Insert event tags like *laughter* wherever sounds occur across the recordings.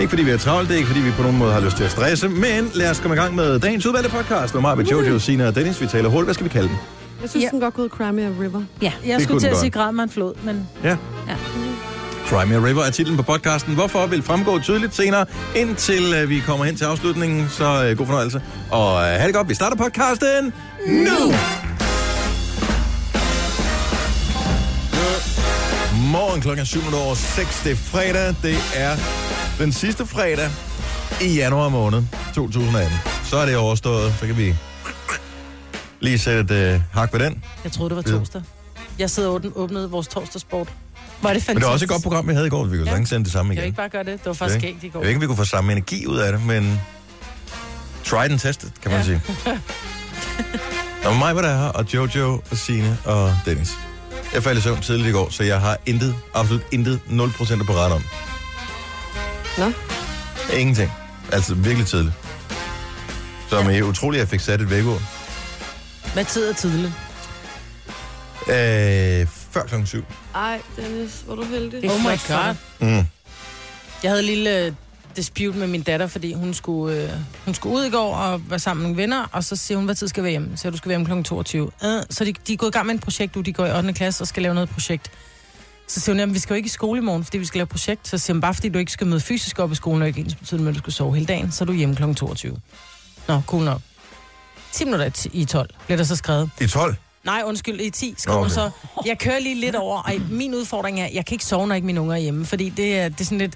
Ikke fordi vi er travlt, det er ikke fordi vi på nogen måde har lyst til at stresse, men lad os komme i gang med dagens udvalgte podcast med mig, med Jojo, Sina og Dennis. Vi taler hurtigt. Hvad skal vi kalde den? Jeg synes, Ja. den godt kunne Crimea River. Ja, jeg kunne skulle til at sige med en flod, men Ja. ja. Crimea River er titlen på podcasten. Hvorfor vil fremgå tydeligt senere, indtil øh, vi kommer hen til afslutningen. Så øh, god fornøjelse. Og øh, have det godt. Vi starter podcasten nu! Morgen klokken 7 over 6. Det er fredag. Det er den sidste fredag i januar måned 2018. Så er det overstået. Så kan vi lige sætte et øh, hak ved den. jeg troede, det var torsdag. Jeg sidder og åbn- åbnede vores torsdagssport. Var det fantastisk? Men det var også et godt program, vi havde i går. Vi kunne Ja. sagtens sende det samme Kan igen. vi ikke bare gøre det? Det var faktisk skægt i går. Jeg ved ikke, om vi kunne få samme energi ud af det, men tried and tested, kan man Ja. sige. *laughs* Og mig var der her, og Jojo, og Signe og Dennis. Jeg faldt i søvn tidligt i går, så jeg har intet, absolut intet, 0% på ret om. Nå. Ingenting. Altså virkelig tidligt. Så ja. er utroligt, at jeg fik sat et vækord. Hvad tid er tidligt? Øh, før klokken 7. Ej, Dennis, hvor er du heldig. Det er Oh my god. Mm. Jeg havde en lille øh, dispute med min datter, fordi hun skulle, øh, hun skulle ud i går og være sammen med nogle venner, og så siger hun, hvad tid skal vi være hjemme? Så siger, du skal være hjemme kl. 22. Øh, så de, de er gået i gang med et projekt nu, de går i 8. klasse og skal lave noget projekt. Så siger hun, jamen, vi skal jo ikke i skole i morgen, fordi vi skal lave projekt. Så siger hun, bare fordi du ikke skal møde fysisk op i skolen, og ikke ens betyder, at du skal sove hele dagen, så er du hjemme kl. 22. Nå, cool nok. 10 minutter i ti- i 12 bliver der så skrevet. I 12? Nej, undskyld, i 10 skriver Okay. så. Jeg kører lige lidt over, og min udfordring er, jeg kan ikke sove, når ikke mine unger er hjemme, fordi det er, det er sådan lidt,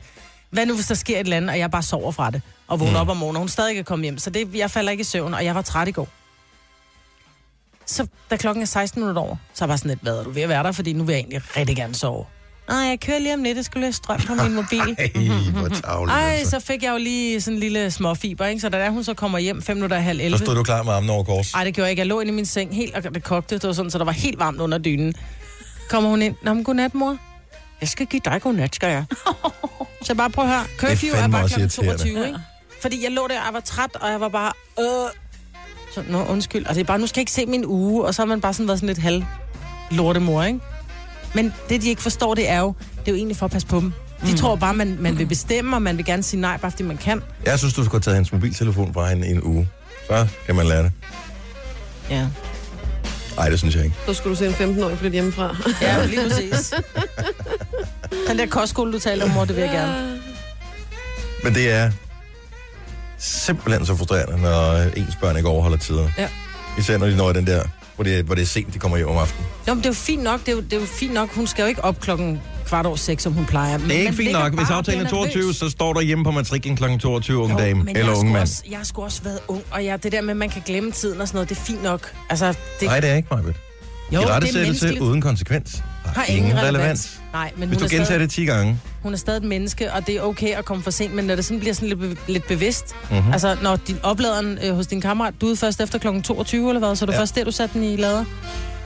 hvad nu hvis der sker et eller andet, og jeg bare sover fra det, og vågner mm. op om morgenen, og hun stadig kan komme hjem, så det, jeg falder ikke i søvn, og jeg var træt i går. Så da klokken er 16 minutter over, så er jeg bare sådan lidt, hvad er du ved at være der, fordi nu vil jeg egentlig rigtig gerne sove. Nej, jeg kører lige om lidt, jeg skulle have strøm på min mobil. *laughs* Ej, hvor tavligt. Ej, altså. så fik jeg jo lige sådan en lille småfiber, ikke? Så da der, hun så kommer hjem 5 minutter halv Så 11. stod du klar med armen over kors. Nej, det gjorde jeg ikke. Jeg lå inde i min seng helt, og det kogte. Det var sådan, så der var helt varmt under dynen. Kommer hun ind. Nå, men godnat, mor. Jeg skal give dig godnat, skal jeg. *laughs* så bare prøv at høre. Curfew er, bare kl. irriterende. 22, ikke? Fordi jeg lå der, og jeg var træt, og jeg var bare... Øh. Så, nå, undskyld. Og det er bare, nu skal jeg ikke se min uge. Og så har man bare sådan været sådan lidt halv lortemor, ikke? Men det, de ikke forstår, det er jo, det er jo egentlig for at passe på dem. De mm. tror bare, man, man vil bestemme, og man vil gerne sige nej, bare fordi man kan. Jeg synes, du skulle have taget hans mobiltelefon fra hende i en uge. Så kan man lære det. Ja, Nej, det synes jeg ikke. Så skulle du se en 15-årig flytte hjemmefra. ja lige præcis. Den der kostskole, du taler om, mor, det vil jeg gerne. Men det er simpelthen så frustrerende, når ens børn ikke overholder tider. Ja. Især når de når den der, hvor det, hvor det er sent, de kommer hjem om aftenen. Jo, men det er jo fint nok. Det er jo, det er jo fint nok. Hun skal jo ikke op klokken kvart over seks, som hun plejer. Men Det er ikke fint nok. Hvis aftalen er bliver 22, nervøs. så står der hjemme på matriklen kl. 22, unge Jo, dame eller jeg unge mand. Også, jeg har sgu også været ung, og ja, det der med, at man kan glemme tiden og sådan noget, det er fint nok. Altså, det, Nej, det er ikke, Majbet. jo, I det er menneskeligt. uden konsekvens har ingen relevans. Nej, men Hvis hun, du er gentager stadig, det 10 gange, hun er stadig et menneske, og det er okay at komme for sent, men når det sådan bliver sådan lidt, be- lidt bevidst, Mhm. mm-hmm. altså når din opladeren øh, hos din kammerat, du er først efter klokken 22 eller hvad, så er du Ja. ja. først der, du satte den i lader.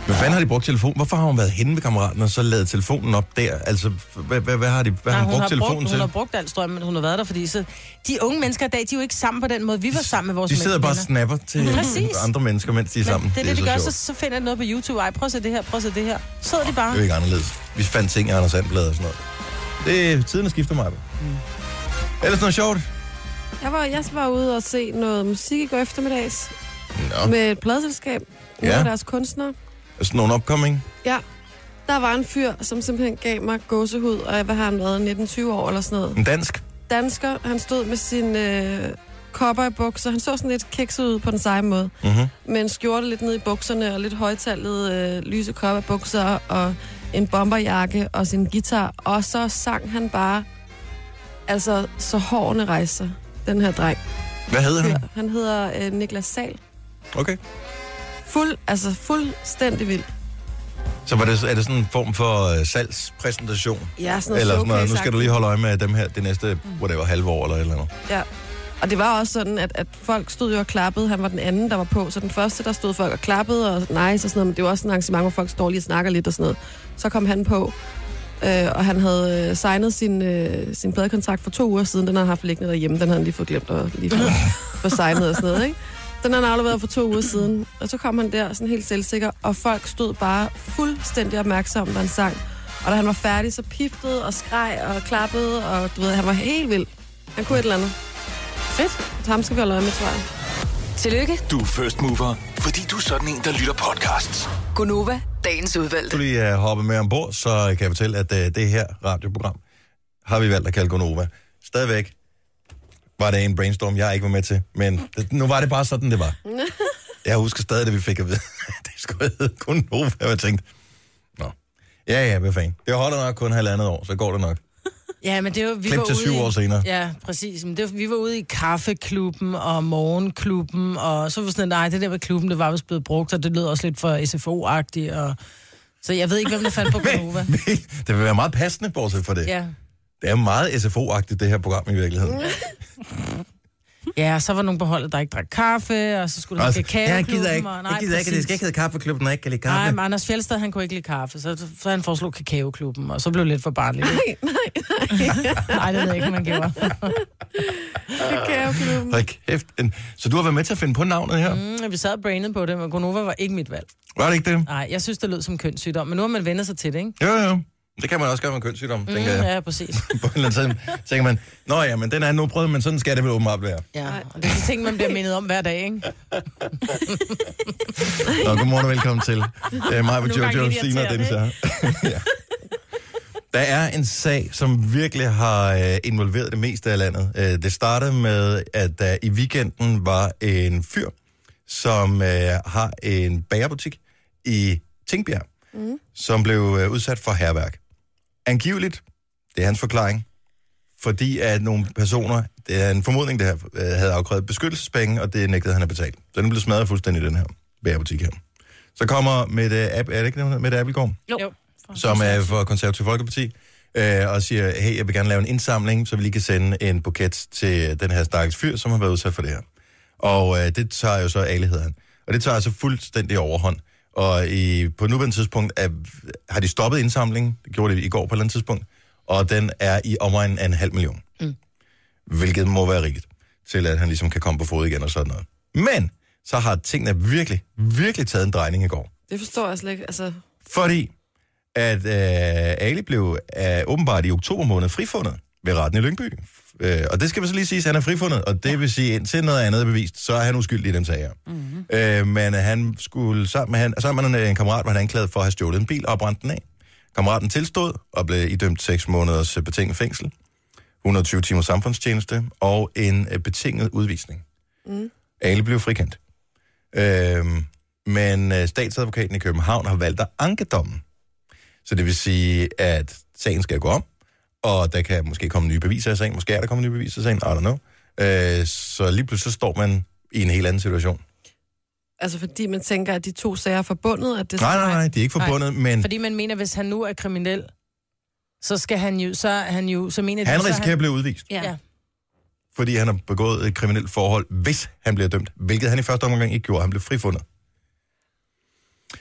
Hvad fanden har de brugt telefon? Hvorfor har hun været henne ved kammeraten og så lavet telefonen op der? Altså, hvad, hvad, hvad har, de, hvad har hun, hun, brugt har telefonen brugt, til? hun har brugt al strømmen, hun har været der, fordi så, de unge mennesker i dag, de er jo ikke sammen på den måde, vi var sammen med vores De sidder bare og snapper til Præcis. andre mennesker, mens de er sammen. Men det er det, de så gør, så, så finder de noget på YouTube. Ej, prøv at se det her, prøv at se det her. Så de bare. Det er jo ikke anderledes. Vi fandt ting i Anders Sandblad og sådan noget. Det er tiden, der skifter mig. Mm. Ellers noget sjovt? Jeg var, jeg var ude og se noget musik i går eftermiddags Nå, med et pladselskab. Nogle Ja. af deres kunstnere. Sådan nogle upcoming. Ja, der var en fyr, som simpelthen gav mig gåsehud, og hvad har han været, 19-20 år eller sådan noget. En dansk. Dansker, han stod med sin øh, cowboybukser. Han så sådan lidt kikset ud på den seje måde. Mm-hmm. Med en skjorte lidt ned i bukserne, og lidt højtallet øh, lyse cowboybukser, og en bomberjakke og sin guitar. Og så sang han bare, altså, så hårene rejser, den her dreng. Hvad hedder han? Han hedder øh, Niklas Sal. Okay. Fuld, altså fuldstændig vild. Så var det, er det sådan en form for uh, salgspræsentation? Ja, sådan noget Eller sådan noget, nu skal du lige holde øje med dem her det næste, whatever, halve år eller et eller andet. Ja. Og det var også sådan, at, at folk stod jo og klappede. Han var den anden, der var på. Så den første, der stod folk og klappede og nice og sådan noget. Men det var også et arrangement, hvor folk står lige og snakker lidt og sådan noget. Så kom han på, øh, og han havde øh, signet sin, øh, sin pladekontrakt for to uger siden. Den har han haft liggende derhjemme. Den havde han lige fået glemt at lige få signet og sådan noget, ikke? Den har han afleveret for to uger siden. Og så kom han der sådan helt selvsikker, og folk stod bare fuldstændig opmærksomme, da han sang. Og da han var færdig, så piftede og skreg og klappede, og du ved, han var helt vild. Han kunne et eller andet. Fedt. Så ham skal vi holde øje med, tror jeg. Tillykke, Du er first mover, fordi du er sådan en, der lytter podcasts. Gunova, dagens udvalgte. du lige uh, hoppe med ombord, så kan jeg fortælle, at uh, det her radioprogram har vi valgt at kalde Gonova. Stadigvæk var det en brainstorm, jeg ikke var med til, men nu var det bare sådan, det var. *laughs* Jeg husker stadig, det vi fik at vide. *laughs* det skulle hedde Gonova, og jeg tænkte, nå, ja, ja, hvad fanden. Det holder nok kun halvandet år, så går det nok. Ja, men det var, vi Klip var til ude syv i, år senere. Ja, præcis. Men det var, vi var ude i kaffeklubben og morgenklubben, og så var sådan, nej, det der med klubben, det var vist blevet brugt, og det lød også lidt for SFO-agtigt, og... Så jeg ved ikke, hvem der fandt på *laughs* Gonova. det vil være meget passende, bortset fra det. Ja. Det er meget SFO-agtigt, det her program i virkeligheden. Ja, så var nogen på holdet, der ikke drak kaffe, og så skulle der Altså, kakao jeg gider ikke, og, jeg gider ikke, det skal ikke hedde kaffeklubben, og jeg ikke kan lide kaffe. Nej, men Anders Fjeldsted, han kunne ikke lide kaffe, så, så han foreslog kakaoklubben, og så blev det lidt for barnligt. ikke? Nej, nej. Nej, det ved jeg ikke, man gjorde. Kakaoklubben. Hold kæft. En- Så du har været med til at finde på navnet her? Mm, vi sad og brainede på det, men Gonova var ikke mit valg. Var det ikke det? Nej, jeg synes, det lød som kønssygdom, men nu har man vendt sig til det, ikke? Jo, jo. Det kan man også gøre med kønssygdom, mm, tænker jeg. Ja, præcis. *laughs* På en eller anden tid tænker man, nå ja, men den er nu prøvet, men sådan skal det vel åbenbart være. Ja, og det er de ting, man bliver mindet om hver dag, ikke? Nå, godmorgen og velkommen til. *laughs* Det er mig, Jojo, Stine og Dennis her. *laughs* ja. Der er en sag, som virkelig har øh, involveret det meste af landet. Øh, det startede med, at der i weekenden var en fyr, som øh, har en bagerbutik i Tingbjerg, mm. som blev øh, udsat for herværk. Angiveligt, det er hans forklaring, fordi at nogle personer, det er en formodning, der øh, havde afkrævet beskyttelsespenge, og det nægtede han at betale. Så den blev smadret fuldstændig, den her bagerbutik her. Så kommer Mette, Ab- er det ikke det, Mette Abelgaard? Jo. jo. som er for Konservativ Folkeparti, øh, og siger, hey, jeg vil gerne lave en indsamling, så vi lige kan sende en buket til den her stakkels fyr, som har været udsat for det her. Og øh, det tager jo så, Ali hedder han. Og det tager altså fuldstændig overhånd. Og i, på nuværende tidspunkt er, har de stoppet indsamlingen, det gjorde det i går på et eller andet tidspunkt, og den er i omegnen af en halv million. Mm. Hvilket må være rigtigt, til at han ligesom kan komme på fod igen og sådan noget. Men så har tingene virkelig, virkelig taget en drejning i går. Det forstår jeg slet ikke. Altså, Fordi at øh, Ali blev øh, åbenbart i oktober måned frifundet ved retten i Lyngby. Øh, og det skal vi så lige sige, at han er frifundet, og det vil sige, indtil noget andet er bevist, så er han uskyldig i den sag her. Mm-hmm. Øh, men han skulle sammen med, han, sammen med en, en kammerat, var han anklaget for at have stjålet en bil og brændt den af. Kammeraten tilstod og blev idømt 6 måneders øh, betinget fængsel, 120 timer samfundstjeneste og en øh, betinget udvisning. Mm. Ali blev frikendt. Øh, men statsadvokaten i København har valgt at anke dommen. Så det vil sige, at sagen skal gå om, og der kan måske komme nye beviser i sagen. Måske er der kommet nye beviser i sagen, I don't know. Øh, så lige pludselig så står man i en helt anden situation. altså fordi man tænker, at de to sager er forbundet. At det Nej, nej, nej, de er ikke forbundet, men Fordi man mener, hvis han nu er kriminel, så skal han jo, så han jo, så mener de, han så er risikerer at blive udvist, Ja. ja. fordi han har begået et kriminelt forhold, hvis han bliver dømt. Hvilket han i første omgang ikke gjorde. Han blev frifundet.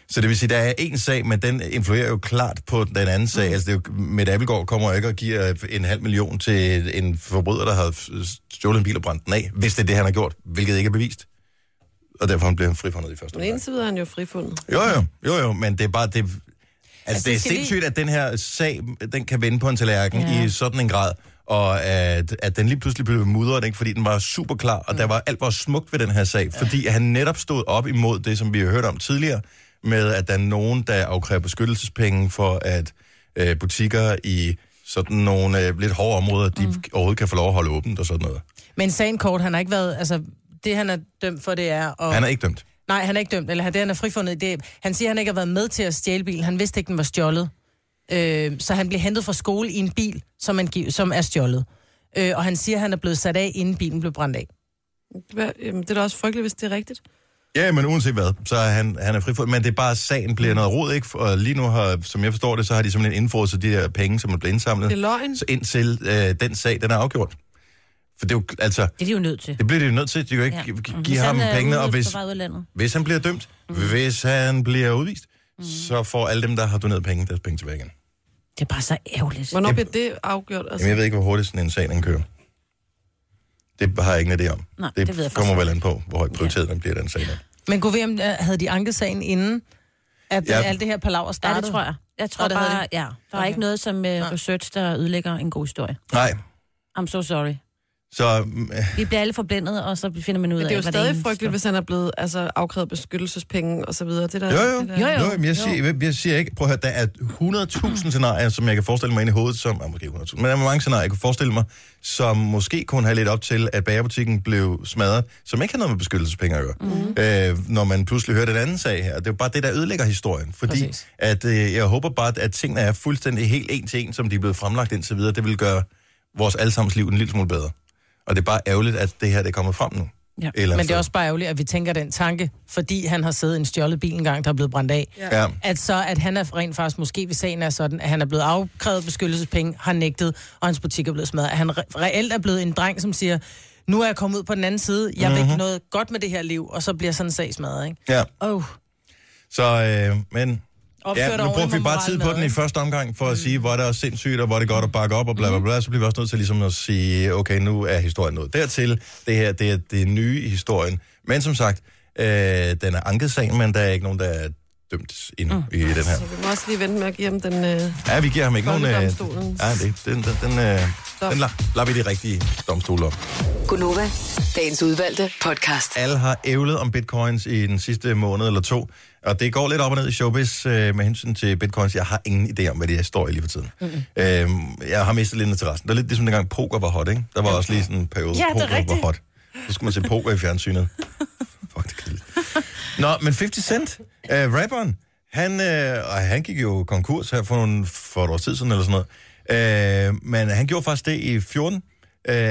Så det vil sige, der er en sag, men den influerer jo klart på den anden sag. Mm. Altså, det er jo, Mette Abelgaard kommer ikke og giver en halv million til en forbryder, der har stjålet en bil og brændt den af, hvis det er det, han har gjort, hvilket ikke er bevist. Og derfor bliver han frifundet i første Men omgang. indtil videre er han jo frifundet. Jo, jo, jo, jo, men det er bare det... Altså, altså det er sindssygt, at den her sag, den kan vende på en tallerken ja. I sådan en grad, og at, at den lige pludselig blev mudret, ikke? fordi den var super klar, og mm. der var alt var smukt ved den her sag, fordi han netop stod op imod det, som vi har hørt om tidligere, med at der er nogen, der afkræver beskyttelsespenge for, at øh, butikker i sådan nogle øh, lidt hårde områder, de mm. overhovedet kan få lov at holde åbent og sådan noget. Men sagen kort, han har ikke været, altså, det han er dømt for, det er... Og, Han er ikke dømt. Nej, han er ikke dømt, eller han- det han er frifundet. Det, han siger, han ikke har været med til at stjæle bilen. Han vidste ikke, den var stjålet. Øh, så han blev hentet fra skole i en bil, som, man, gi- som er stjålet. Øh, og han siger, at han er blevet sat af, inden bilen blev brændt af. Hvad- Jamen, det er da også frygteligt, hvis det er rigtigt. Ja, men uanset hvad, så er han, han er frifundet. Men det er bare, at sagen bliver noget rod, ikke? Og lige nu har, som jeg forstår det, så har de simpelthen indfrosset de her penge, som er blevet indsamlet. Det er løgn. Så indtil øh, den sag, den er afgjort. For det er jo, altså, Det er de jo nødt til. det bliver de jo nødt til. De kan jo ikke ja. Ja. give ham pengene, og Hvis hvis, han er bliver dømt, mm. hvis han bliver udvist, mm. så får alle dem, der har doneret penge, deres penge tilbage igen. Det er bare så ærgerligt. Hvornår Jeg- bliver det afgjort? Altså, Jamen, jeg ved ikke, hvor hurtigt sådan en sag, den kører. Det har jeg ingen idé om. Nej, det, det ved jeg kommer vel an på, hvor højt prioriteret den bliver, den sag. der. Men kunne vi om, øh, havde de anket sagen inden, at Ja. ja. alt det her palaver Ja, startede? det tror jeg. Jeg tror havde bare, ja. Der er Okay. ikke noget som uh, research, der ødelægger en god historie. Nej, I'm so sorry. Så mm, Vi bliver alle forblændet, og så finder man ud Men af, det er jo hvad stadig frygteligt, hvis han er blevet altså, afkrævet beskyttelsespenge og så videre. Det der, Jo, jo. Det der. Jo, jo. Jo, men jeg siger, jeg, jeg siger ikke, prøv at høre, der er 100.000 scenarier, som jeg kan forestille mig ind i hovedet, som, ah, måske 100.000, men der er mange scenarier, jeg kan forestille mig, som måske kunne have lidt op til, at bagerbutikken blev smadret, som ikke har noget med beskyttelsespenge at gøre. Mm. Øh, når man pludselig hører den anden sag her. Det er jo bare det, der ødelægger historien. Fordi Præcis. at, øh, jeg håber bare, at tingene er fuldstændig helt en til en, som de er blevet fremlagt indtil videre. Det vil gøre vores allesammens liv en lille smule bedre. Og det er bare ærgerligt, at det her det er kommet frem nu. Ja. Eller Men det er også bare ærgerligt, at vi tænker den tanke, fordi han har siddet i en stjålet bil engang, der er blevet brændt af. Ja. At så, at han er rent faktisk, måske hvis sagen er sådan, at han er blevet afkrævet beskyttelsespenge, har nægtet, og hans butik er blevet smadret. At han re- reelt er blevet en dreng, som siger, nu er jeg kommet ud på den anden side, jeg vil Mhm. noget godt med det her liv, og så bliver sådan en sag smadret, ikke? ja. Oh. Så, øh, men Ja, nu bruger vi bare tid på den i første omgang, for at Mm. sige, hvor det er sindssygt, og hvor det er godt at bakke op, og bla bla bla. Så bliver vi også nødt til ligesom at sige, okay, nu er historien nået dertil. Det her, det er det nye i historien. Men som sagt, øh, den er anket sagen, men der er ikke nogen, der er dømt endnu mm. i den her. Så vi må også lige vente med at give ham den... Øh, Ja, vi giver ham ikke nogen... Øh, ja, det, den, den, den, øh, den la- lader vi de rigtige domstole om. Gunova, dagens udvalgte podcast. Alle har ævlet om bitcoins i den sidste måned eller to, og det går lidt op og ned i showbiz øh, med hensyn til bitcoins. Jeg har ingen idé om, hvad det er, står i lige for tiden. Mm-hmm. Øhm, jeg har mistet lidt interessen. Det er lidt ligesom dengang poker var hot, ikke? Der var også lige sådan en periode, Ja, er poker var hot. Så skulle man se poker i fjernsynet. *laughs* Fuck, det kedeligt. Nå, men 50 Cent, øh, rapperen, han, øh, han gik jo konkurs her for, nogle, for et års tid siden eller sådan noget. Øh, men han gjorde faktisk det i 14, øh,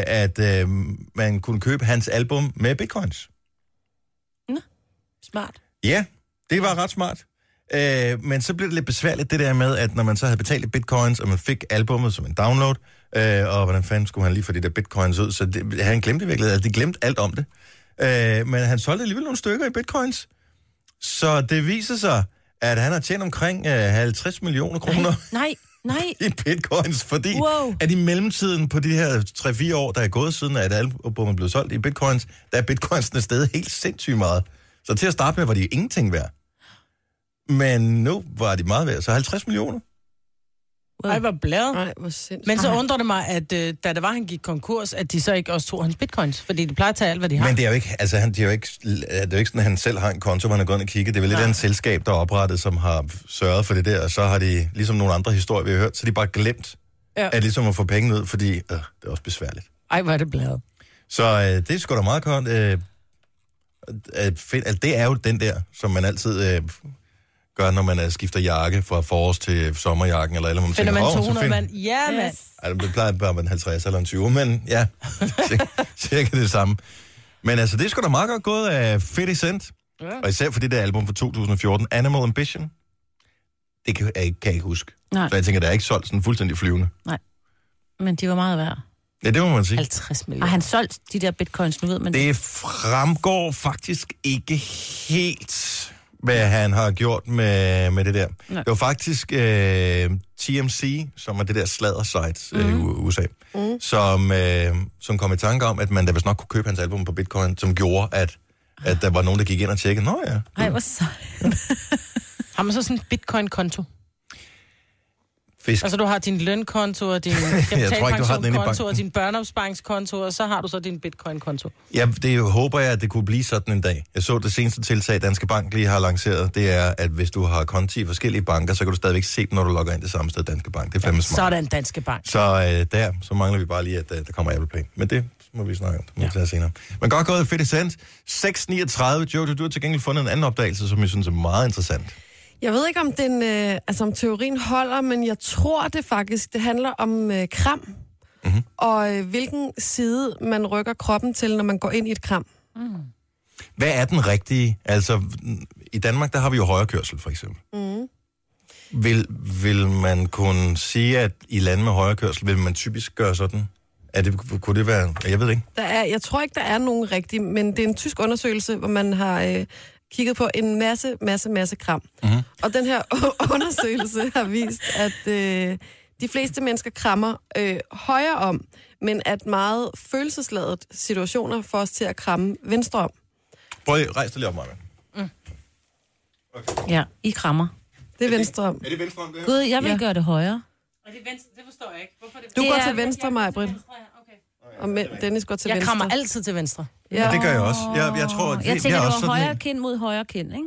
at øh, man kunne købe hans album med bitcoins. Smart. Ja, det var ret smart. Øh, men så blev det lidt besværligt, det der med, at når man så havde betalt i bitcoins, og man fik albummet som en download, øh, og hvordan fanden skulle han lige få de der bitcoins ud, så det, han glemte i virkeligheden, altså de glemte alt om det. Øh, men han solgte alligevel nogle stykker i bitcoins. Så det viser sig, at han har tjent omkring øh, 50 millioner kroner Nej, nej. *laughs* i bitcoins, fordi Wow. at i mellemtiden på de her 3-4 år, der er gået siden, at albummet blevet solgt i bitcoins, der er bitcoinsene stedet helt sindssygt meget. Så til at starte med var de ingenting værd. Men nu var de meget værd, så 50 millioner. Ej, hvor bladet. nej, hvor sindssygt. Men så undrer det mig, at øh, da det var, han gik konkurs, at de så ikke også tog hans bitcoins. Fordi de plejer at tage alt, hvad de har. Men det er jo ikke, altså han, det er jo ikke, det er jo ikke sådan, at han selv har en konto, hvor han er gået ind og kigget. Det er vel lidt af en selskab, der er oprettet, som har sørget for det der, og så har de, ligesom nogle andre historier, vi har hørt, så de bare glemt, Ja. at ligesom at få penge ud, fordi øh, det er også besværligt. Ej, hvor er det bladet. Så øh, det er sgu da meget godt. Øh, at find, altså, det er jo den der, som man altid øh, gør, når man øh, skifter jakke fra forårs til sommerjakken, eller eller man Finder man "Åh, så 200 find- mand? Ja, mand. Ej, det plejer bare at være en 50 eller en 20, men ja, *laughs* cir- cirka det samme. Men altså, det er sgu da meget godt gået af 50 Cent. Ja. Og især for det der album fra 2014, Animal Ambition. Det kan jeg, ikke- kan jeg ikke huske. Nej. Så jeg tænker, der er ikke solgt sådan fuldstændig flyvende. Men de var meget værd. Ja, det må man sige. 50 Har millioner. han solgt de der bitcoins, nu ved man det. Det fremgår faktisk ikke helt, hvad han har gjort med, med det der. Nej. Det var faktisk øh, TMC, som er det der sladder-site øh, i U- USA, mm. som, øh, som kom i tanke om, at man da vist nok kunne købe hans album på bitcoin, som gjorde, at, at der var nogen, der gik ind og tjekkede, nå ja, Ej, hvor sejt. *laughs* Har man så sådan en bitcoin-konto? Fisk. Altså, du har din lønkonto, og din *laughs* kapitalpensionskonto, og din børneopsparingskonto, og så har du så din bitcoin-konto. Ja, det håber jeg, at det kunne blive sådan en dag. Jeg så det seneste tiltag, Danske Bank lige har lanceret, det er, at hvis du har konti i forskellige banker, så kan du stadigvæk se dem, når du logger ind det samme sted, Danske Bank. Det er fandme smart. Sådan, Danske Bank. Så øh, der, så mangler vi bare lige, at øh, der kommer Apple Pay. Men det må vi snakke om. Det må Ja. tage senere. Men godt gået, fedt sendt. 6.39. Joe, du har til gengæld fundet en anden opdagelse, som jeg synes er meget interessant. Jeg ved ikke, om, den, øh, altså, om teorien holder, men jeg tror det faktisk. Det handler om øh, kram. Mhm. Mm-hmm. Og øh, hvilken side man rykker kroppen til, når man går ind i et kram. Hvad er den rigtige? Altså, i Danmark, der har vi jo højrekørsel, for eksempel. Mm. Vil, vil man kunne sige, at i lande med højrekørsel, vil man typisk gøre sådan? Er det, kunne det være... Jeg ved ikke. Der er, jeg tror ikke, der er nogen rigtig, men det er en tysk undersøgelse, hvor man har øh, kigget på en masse, masse, masse kram. Mm-hmm. Og den her undersøgelse har vist, at øh, de fleste mennesker krammer øh, højre om, men at meget følelsesladet situationer får os til at kramme venstre om. Prøv at rejse dig lige op, Maja. Ja, I krammer. Det er venstre om. Er det venstre om det Gud, jeg vil Ja. gøre det højere. Og det, venstre, det forstår jeg ikke. Hvorfor det Du Det går er- til venstre, mig, Britt. Og mænd, Dennis går til Jeg venstre. krammer altid til venstre. Ja. Det gør jeg også. Jeg, jeg tror, Jeg det, tænker, jeg er det også var sådan højre en- kind mod højre kind, ikke?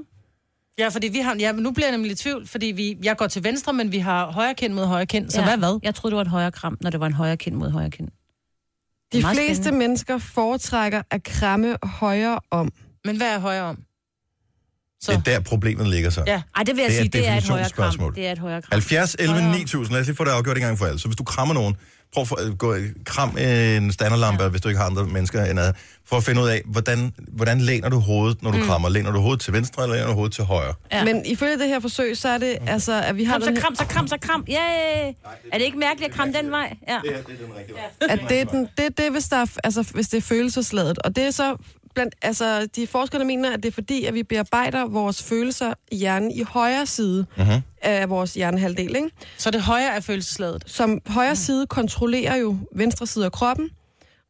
Ja, fordi vi har... Ja, men nu bliver jeg nemlig i tvivl, fordi vi, jeg går til venstre, men vi har højre kind mod højre kind. Så ja. hvad hvad? Jeg troede, det var et højre kram, når det var en højre kind mod højre kind. De fleste spændende. mennesker foretrækker at kramme højre om. Men hvad er højre om? Så. Det er der, problemet ligger så. Ja. Ej, det vil jeg Det er sige, et det er et definitionsspørgsmål. kram. Det er et højre kram. 70, 11, Højre. 9000. Lad os lige få det afgjort en gang for alle. Så hvis du krammer nogen, prøv at gå, kram en standardlampe, ja. hvis du ikke har andre mennesker end ad, for at finde ud af, hvordan, hvordan læner du hovedet, når du mm. krammer. Læner du hovedet til venstre, eller læner du hovedet til højre? Ja. Men ifølge det her forsøg, så er det altså, at vi har Kram, så kram, så kram, så kram. Yay! Er det ikke mærkeligt at kramme den vej? Ja. Det er, det er den rigtige vej. at det den, det, det, hvis, der er, altså, hvis det er følelsesladet. Og det er så blandt, altså, de forskerne mener, at det er fordi, at vi bearbejder vores følelser i hjernen i højre side Mhm. af vores hjernehalvdel, ikke? Så det højre er følelsesladet. Som højre side kontrollerer jo venstre side af kroppen,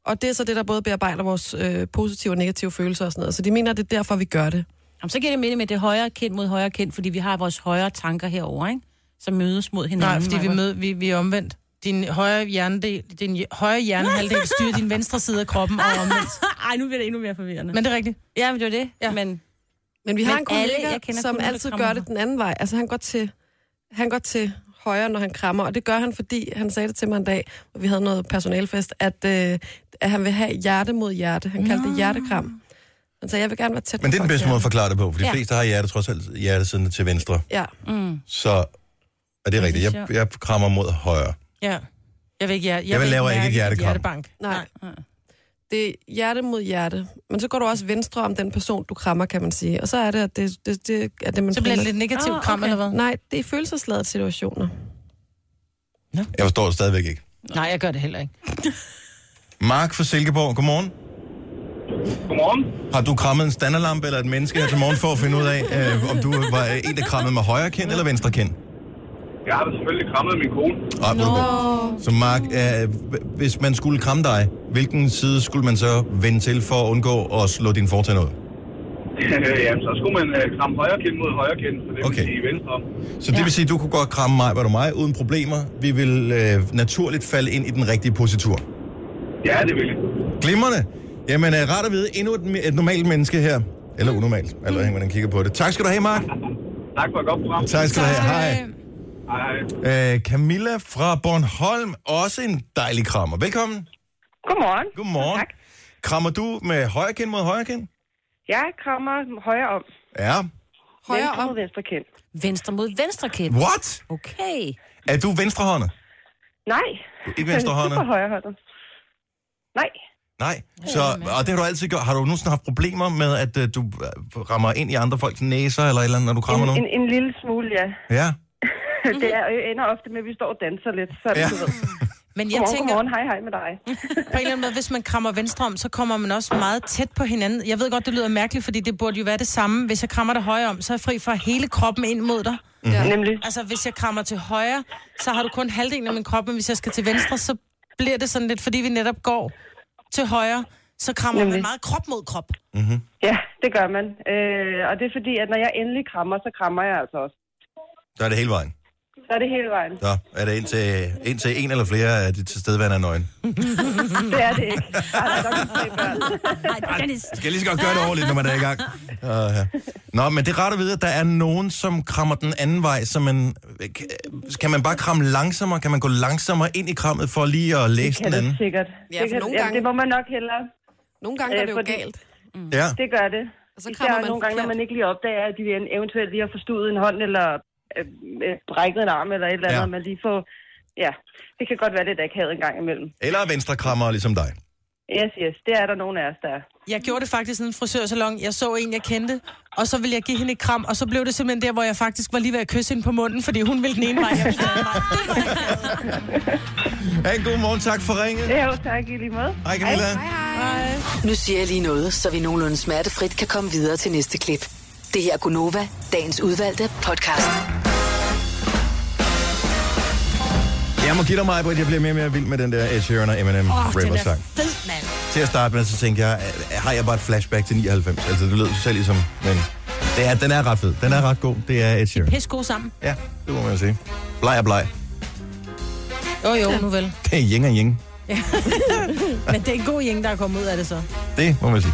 og det er så det, der både bearbejder vores øh, positive og negative følelser og sådan noget. Så de mener, at det er derfor, vi gør det. Jamen, så giver det mening med det højre kind mod højre kind, fordi vi har vores højre tanker herover, ikke? Som mødes mod hinanden. Nej, fordi vi, mød, vi, vi er omvendt. Din højre hjernedel, din højre hjernehalvdel styrer din venstre side af kroppen og omvendt. *laughs* Ej, nu bliver det endnu mere forvirrende. Men det er rigtigt. Ja, men det er det. Ja. Men Men vi har Men en kollega, alle- jeg kender som kun, altid gør det den anden vej. Altså, han går til, han går til højre, når han krammer, og det gør han, fordi han sagde det til mig en dag, hvor vi havde noget personalfest, at, øh, at han vil have hjerte mod hjerte. Han kaldte det hjertekram. Han sagde, jeg vil gerne være tæt Men det er den bedste måde at forklare det på, for de Ja. fleste har hjertet trods alt hjertesiden til venstre. hjerte. Ja. mm. Så er det rigtigt. er Jeg, jeg krammer mod højre. Ja. Jeg vil ikke, jeg, Jeg vil vil lave ikke et hjertekram. hjertebank. Nej. Det er hjerte mod hjerte. Men så går du også venstre om den person, du krammer, kan man sige. Og så er det, at det, det, det, er det man Så bliver det lidt negativt Ah, kram, okay. eller hvad? Nej, det er følelsesladet situationer. Jeg forstår det stadigvæk ikke. Nej, jeg gør det heller ikke. Mark fra Silkeborg, godmorgen. Godmorgen. Har du krammet en standardlampe eller et menneske her til morgen for at finde ud af, øh, om du var en, der krammede med højre kind eller venstre kind? Jeg har da selvfølgelig krammet min kone. Ah, no. Så Mark, øh, hvis man skulle kramme dig, hvilken side skulle man så vende til for at undgå at slå din fortænder ud? *laughs* Jamen, så skulle man øh, kramme højre kind mod højre kind, så det Okay. vil sige venstre. Så det vil sige, at du kunne godt kramme mig, var du mig, uden problemer. Vi vil øh, naturligt falde ind i den rigtige positur. Ja, det vil jeg. Glimrende. Jamen, øh, rart at vide, endnu et, et normalt menneske her. Eller unormalt, eller hvordan man kigger på det. Tak skal du have, Mark. *laughs* Tak for et godt program. Tak skal du have. Hej. Hej. Øh, Camilla fra Bornholm, også en dejlig krammer. Velkommen. Godmorgen. Godmorgen. Tak. Krammer du med højre kind mod højre kind? Jeg krammer højre om. Ja. Højre venstre om. mod venstre kind. Venstre mod venstre kind. What? Okay. Er du venstrehåndet? Nej. Du er ikke venstrehåndet? Super højrehåndet. Nej. Nej. Så, og det har du altid gjort. Har du nogensinde haft problemer med, at uh, du uh, rammer ind i andre folks næser eller eller andet, når du krammer En, nogen? en, en lille smule, ja. Ja. Det er, øh, ender ofte med, at vi står og danser lidt. Så er det, Ja. du ved. *laughs* Men jeg Godmorgen, tænker, godmorgen. Hej, hej med dig. *laughs* på en eller anden måde, hvis man krammer venstre om, så kommer man også meget tæt på hinanden. Jeg ved godt, det lyder mærkeligt, fordi det burde jo være det samme. Hvis jeg krammer dig højre om, så er jeg fri for hele kroppen ind mod dig. Ja. Nemlig. Altså, hvis jeg krammer til højre, så har du kun halvdelen af min krop, men hvis jeg skal til venstre, så bliver det sådan lidt, fordi vi netop går til højre, så krammer man Nemlig. meget krop mod krop. Ja, det gør man. Øh, og det er fordi, at når jeg endelig krammer, så krammer jeg altså også. Så er det hele vejen. Så er det hele vejen. Så er det indtil, indtil en eller flere af de tilstedeværende er nøgen. *laughs* Det er det ikke. Ej, der er nok tre børn. Nej, Dennis. Jeg skal lige så godt gøre det ordentligt, når man er i gang. Uh, ja. Nå, men det er rart at vide, at der er nogen, som krammer den anden vej, så man, kan man bare kramme langsommere? Kan man gå langsommere ind i krammet for lige at læse Kan den anden? det sikkert. Ja, det, kan, nogle ja, gange- det må man nok hellere. Nogle gange er Øh, det jo fordi- galt. Ja. Det gør det. Og så Især man nogle gange, når man ikke lige opdager, at de eventuelt lige har forstuet en hånd, eller øh, brækket en arm, eller et eller andet, Ja. ja. man lige får... Ja, det kan godt være lidt akavet en gang imellem. Eller venstre krammer ligesom dig. Yes, yes, det er der nogen af os, der er. Jeg gjorde det faktisk i en frisørsalon. Jeg så en, jeg kendte, og så ville jeg give hende et kram, og så blev det simpelthen der, hvor jeg faktisk var lige ved at kysse hende på munden, fordi hun ville den ene vej. Jeg. *laughs* Ha' en god morgen. Tak for ringet. Ja, jo, tak i lige måde. Hej Camilla. Nu siger jeg lige noget, så vi nogenlunde smertefrit kan komme videre til næste klip. Det her er Gunova, dagens udvalgte podcast. Jeg må give dig mig, at jeg bliver mere og mere vild med den der Ed Sheeran og Eminem oh, den er sang. fed, mand. Til at starte med, så tænkte jeg, øh, har jeg bare et flashback til 99? Altså, det lød selv ligesom, men det er, den er ret fed. Den er ret god. Det er Ed Sheeran. Pis gode sammen. Ja, det må man jo sige. Bleg og bleg. Jo, jo, nu vel. Det er yin og yin. *laughs* Men det er en god jæng, der er kommet ud af det så. Det må man sige.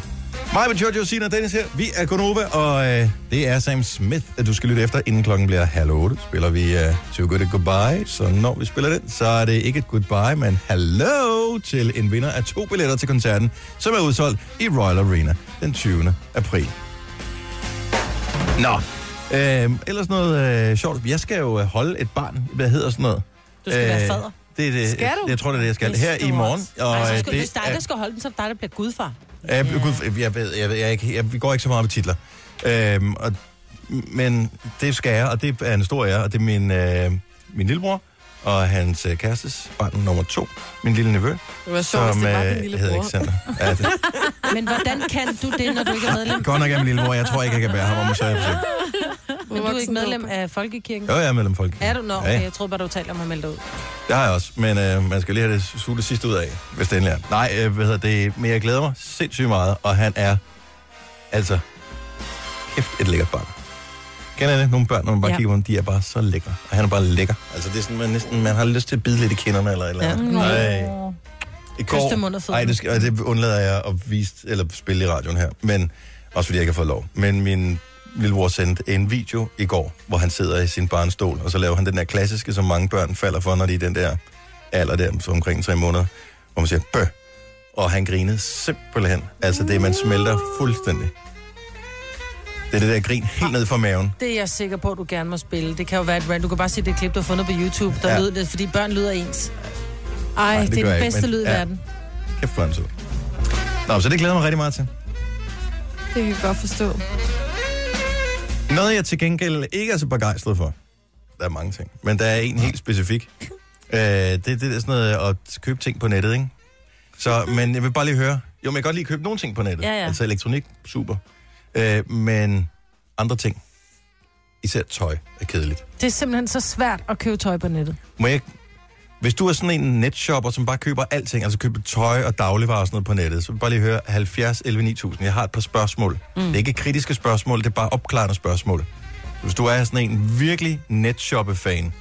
Mig med Jojo, Sina og Dennis her. Vi er Gonova, og øh, det er Sam Smith, at du skal lytte efter, inden klokken bliver halv otte. Spiller vi øh, Too Good at Goodbye, så når vi spiller den, så er det ikke et goodbye, men hello til en vinder af to billetter til koncerten, som er udsolgt i Royal Arena den 20. april. Nå, øh, ellers noget øh, sjovt. Jeg skal jo øh, holde et barn. Hvad hedder sådan noget? Du skal være fader. Det, er det, Skal du? Jeg tror, det er det, jeg skal. Her i morgen. Og, Ej, så øh, skal, det hvis dig, er- der skal holde den, så er det dig, der bliver gudfar. Ja, Jeg, gud, jeg ved, jeg ved, jeg, jeg, jeg, vi går ikke så meget med titler. Øhm, og, men det skal jeg, og det er en stor ære, og det er min, øh, min lillebror og hans øh, kærestes barn nummer to, min lille nevø, Det var sjovt, hvis det var lille hedder. Alexander. Ja, det, *laughs* Men hvordan kan du det, når du ikke er medlem? godt nok er min lillebror, jeg tror ikke, jeg kan bære ham om sørge for Men du er ikke medlem af Folkekirken? Jo, jeg er medlem af folk. Er du? Nå, okay. ja. Jeg troede bare, du talte om at melde dig ud. Det har jeg også, men øh, man skal lige have det suge det sidste ud af, hvis det endelig er. Nej, øh, hvad hedder det, men jeg glæder mig sindssygt meget, og han er, altså, kæft et lækkert barn. Kender det? Nogle børn, når man bare ja. Kigger på dem, de er bare så lækre. Og han er bare lækker. Altså, det er sådan, man, næsten, man har lyst til at bide lidt i kinderne eller et eller andet. Ja. Ej. I fødderne. Ej, det, skal, det undlader jeg at vise, eller spille i radioen her. Men, også fordi jeg ikke har fået lov. Men min lillebror sendte en video i går, hvor han sidder i sin barnstol, og så laver han den der klassiske, som mange børn falder for, når de er den der alder der, så omkring tre måneder, hvor man siger, bøh. Og han grinede simpelthen. Altså det, man smelter fuldstændig. Det er det der grin helt ned fra maven. Det er jeg sikker på, at du gerne må spille. Det kan jo være et rant. Du kan bare se det klip, du har fundet på YouTube, der Ja. ja. lyder det, fordi børn lyder ens. Ej, det det, det gør er jeg den ikke, bedste men- lyd i ja. verden. Kæft for en tid. Nå, så det glæder jeg mig rigtig meget til. Det kan jeg godt forstå. Noget, jeg til gengæld ikke er så begejstret for. Der er mange ting, men der er en helt specifik. Øh, det, det er sådan noget at købe ting på nettet, ikke? Så, men jeg vil bare lige høre. Jo, men jeg kan godt lige købe nogle ting på nettet. Ja, ja. Altså elektronik, super. Øh, men andre ting, især tøj, er kedeligt. Det er simpelthen så svært at købe tøj på nettet. Må jeg hvis du er sådan en netshopper, som bare køber alting, altså køber tøj og dagligvarer og sådan noget på nettet, så vil jeg bare lige høre 70 11 9000. Jeg har et par spørgsmål. Mm. Det er ikke kritiske spørgsmål, det er bare opklarende spørgsmål. Hvis du er sådan en virkelig netshoppe-fan,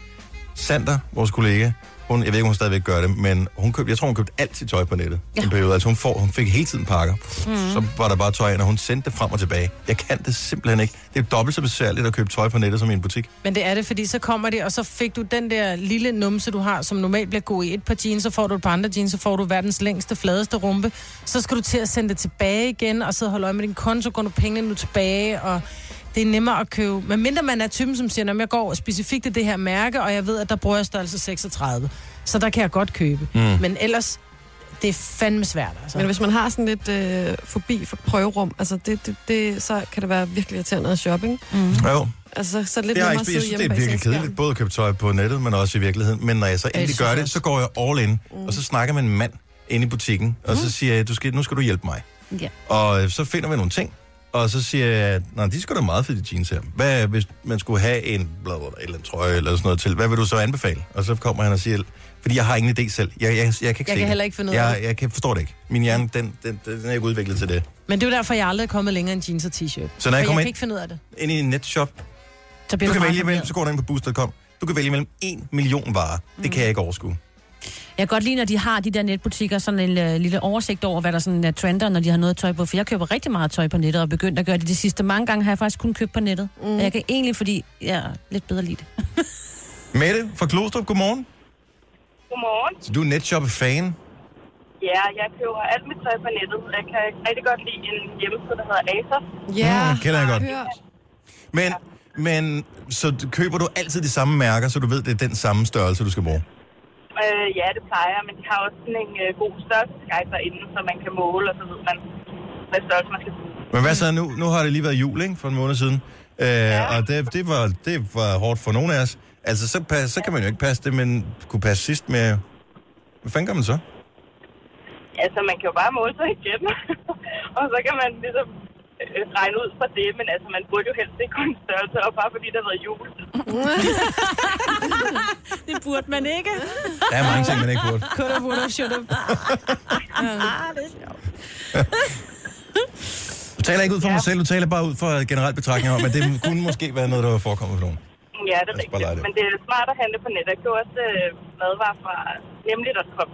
Sander, vores kollega, hun, jeg ved ikke, om hun stadigvæk gør det, men hun købte, jeg tror, hun købte alt sit tøj på nettet ja. i en periode. Altså hun, får, hun fik hele tiden pakker. Mm. Så var der bare tøj ind, og hun sendte det frem og tilbage. Jeg kan det simpelthen ikke. Det er dobbelt så besværligt at købe tøj på nettet som i en butik. Men det er det, fordi så kommer det, og så fik du den der lille numse, du har, som normalt bliver god i et par jeans, så får du et par andre jeans, så får du verdens længste, fladeste rumpe. Så skal du til at sende det tilbage igen, og så holde øje med din konto, går du pengene nu tilbage, og det er nemmere at købe. Men mindre man er typen, som siger, at jeg går specifikt til det her mærke, og jeg ved, at der bruger jeg størrelse 36. Så der kan jeg godt købe. Mm. Men ellers, det er fandme svært, altså. Men hvis man har sådan lidt øh, forbi for prøverum, altså det, det, det, så kan det være virkelig irriterende at shopping. Mm. Jo, Altså, så er det lidt Det har jeg, ikke, jeg synes, det er virkelig kedeligt, både at købe tøj på nettet, men også i virkeligheden. Men når jeg så endelig gør det, så går jeg all in, mm. og så snakker med en mand inde i butikken, og så siger jeg, du skal, nu skal du hjælpe mig. Ja. Og så finder vi nogle ting, og så siger jeg, nej, de skal da meget fede, de jeans her. Hvad hvis man skulle have en bla, bla, bla, eller en trøje eller sådan noget til? Hvad vil du så anbefale? Og så kommer han og siger, fordi jeg har ingen idé selv. Jeg, jeg, jeg, jeg kan ikke Jeg se kan det. heller ikke finde ud af jeg, jeg kan forstå det ikke. Min hjerne, den, den, den er ikke udviklet til det. Men det er jo derfor, jeg aldrig er kommet længere end jeans og t-shirt. Så når jeg For kommer jeg kan ind- ikke finde ud af det. Ind i en netshop, Så du kan vælge mellem, forvirret. så går du ind på boost.com, du kan vælge mellem en million varer. Det kan jeg ikke overskue. Jeg kan godt lide, når de har de der netbutikker, sådan en uh, lille oversigt over, hvad der sådan er trender, når de har noget tøj på. For jeg køber rigtig meget tøj på nettet, og begyndt at gøre det de sidste mange gange, har jeg faktisk kun købt på nettet. Mm. Og jeg kan egentlig, fordi jeg er lidt bedre lide det. *laughs* Mette fra Klostrup, godmorgen. Godmorgen. Så du er netshop-fan? Ja, jeg køber alt mit tøj på nettet. Jeg kan rigtig godt lide en hjemmeside, der hedder ASOS. Ja, Mm, kender jeg godt. hørt. Men, men så køber du altid de samme mærker, så du ved, det er den samme størrelse, du skal bruge? Øh, ja, det plejer men de har også sådan en øh, god størrelsesguide derinde, så man kan måle, og så ved man, hvad størrelse man skal bruge. Men hvad så nu? Nu har det lige været jul, ikke? For en måned siden. Øh, ja. Og det, det, var, det var hårdt for nogle af os. Altså, så, pas, så kan man jo ikke passe det, men kunne passe sidst med... Hvad fanden gør man så? Altså, man kan jo bare måle sig igen, *laughs* og så kan man ligesom regne ud fra det, men altså, man burde jo helst ikke kun størrelse, og bare fordi der har været jul. *laughs* Det burde man ikke. Der er mange ting, man ikke burde. Could have, would have, should have. *laughs* Du taler ikke ud for mig selv, du taler bare ud fra generelt betragtning om, at det kunne måske være noget, der var forekommet for nogen. Ja, det er lege rigtigt. det. Men det er smart at handle på net. Jeg køber også øh, madvarer fra nemlig.com.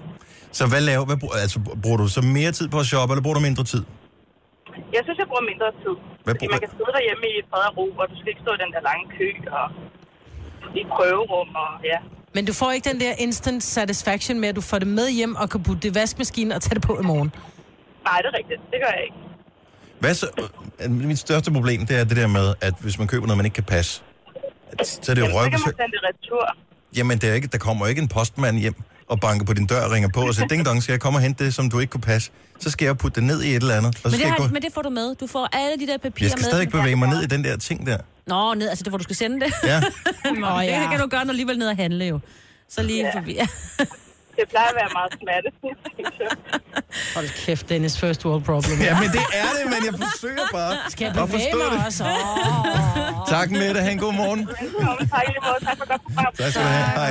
Så hvad laver, hvad, bru- altså, bruger du så mere tid på at shoppe, eller bruger du mindre tid? Jeg synes, jeg bruger mindre tid. Hvad fordi man kan sidde derhjemme i fred og ro, og du skal ikke stå i den der lange kø og i prøverum og ja. Men du får ikke den der instant satisfaction med, at du får det med hjem og kan putte det i vaskemaskinen og tage det på i morgen. Nej, det er rigtigt. Det gør jeg ikke. Hvad så? øh, Mit største problem, det er det der med, at hvis man køber noget, man ikke kan passe, så er det jo Jamen, så kan røvbesøg. man sende det retur. Jamen, det er ikke, der kommer jo ikke en postmand hjem og banker på din dør og ringer på og siger, ding dong, skal jeg komme og hente det, som du ikke kunne passe? Så skal jeg putte det ned i et eller andet. Og så Men skal det, jeg, gå... har, men det får du med. Du får alle de der papirer jeg skal med. stadig bevæge mig ned i den der ting der. Nå, ned, altså det, hvor du skal sende det. Ja. *laughs* Nå, Åh, det ja. kan du gøre, når du alligevel ned og handle jo. Så lige Ja. forbi. *laughs* Det plejer at være meget smatte. Hold kæft, Dennis, first world problem. ja, men det er det, men jeg forsøger bare Skal jeg at bevæge forstå mig det. også? Oh. Tak, Mette. Ha' en god morgen. Velkommen. Tak i lige måde. Tak for godt program. Tak skal du have. Hej.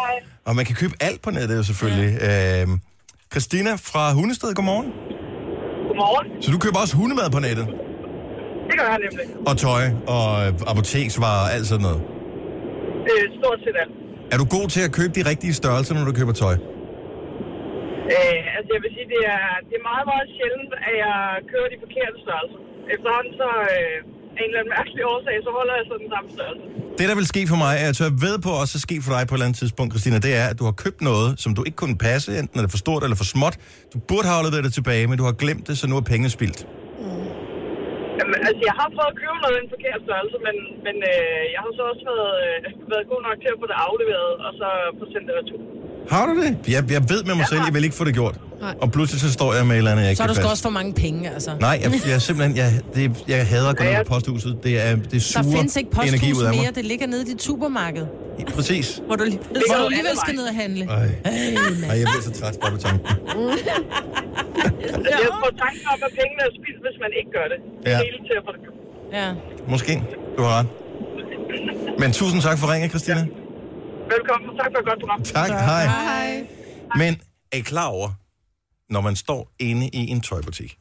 Hej. Og man kan købe alt på nettet jo selvfølgelig. Øh, Christina fra Hundested, godmorgen. Godmorgen. Så du køber også hundemad på nettet? Det gør jeg nemlig. Og tøj og øh, apoteksvarer og alt sådan noget. Øh, stort set alt. Er du god til at købe de rigtige størrelser, når du køber tøj? Øh, altså jeg vil sige, det er, det er meget, meget sjældent, at jeg kører de forkerte størrelser. Efterhånden så øh, af en eller anden mærkelig årsag, så holder jeg så den samme størrelse. Det, der vil ske for mig, er, at jeg ved på også er sket for dig på et eller andet tidspunkt, Christina, det er, at du har købt noget, som du ikke kunne passe, enten er det for stort eller for småt. Du burde have afleveret det tilbage, men du har glemt det, så nu er pengene spildt. Jamen, altså jeg har prøvet at købe noget i en forkert størrelse, men, men øh, jeg har så også været, øh, været god nok til at få det afleveret, og så få sendt det retur. Har du det? Jeg, jeg ved med mig selv, jeg vil ikke få det gjort. Nej. Og pludselig så står jeg med et eller andet, jeg ikke Så har du skal også for mange penge, altså. Nej, jeg, jeg er simpelthen, jeg, det, jeg hader at gå ned på posthuset. Det er det Der suger findes ikke energi posthus ud af mig. mere, det ligger nede i dit supermarked. Præcis. Hvor du lige Hvor du alligevel skal ned og handle. Ej. Ej, jeg bliver så træt bare på tanken. Jeg får tanken om, at pengene er spildt, hvis man ikke gør det. Det Ja. er hele til at få det. Ja. Måske. Du har ret. Men tusind tak for ringen, Christina. Velkommen, og tak for et godt program. Tak, hej. Hej. Men er I klar over, når man står inde i en tøjbutik,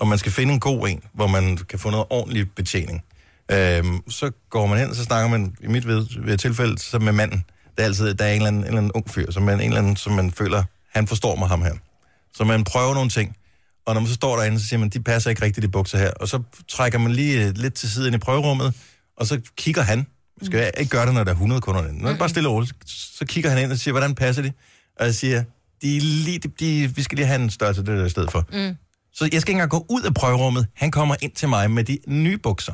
og man skal finde en god en, hvor man kan få noget ordentlig betjening, øhm, så går man hen, så snakker man, i mit ved, ved tilfælde, så med manden. Der er altid der er en eller anden, en eller anden ung fyr, som man, en eller anden, som man føler, han forstår mig, ham her. Så man prøver nogle ting, og når man så står derinde, så siger man, de passer ikke rigtigt, de bukser her. Og så trækker man lige øh, lidt til siden i prøverummet, og så kigger han. Man skal ikke gøre det, når der er 100 kunder inde. Når bare stille og roligt, så kigger han ind og siger, hvordan passer de? Og jeg siger, de er lige, de, de, vi skal lige have en størrelse det der i stedet for. Mm. Så jeg skal ikke engang gå ud af prøverummet. Han kommer ind til mig med de nye bukser.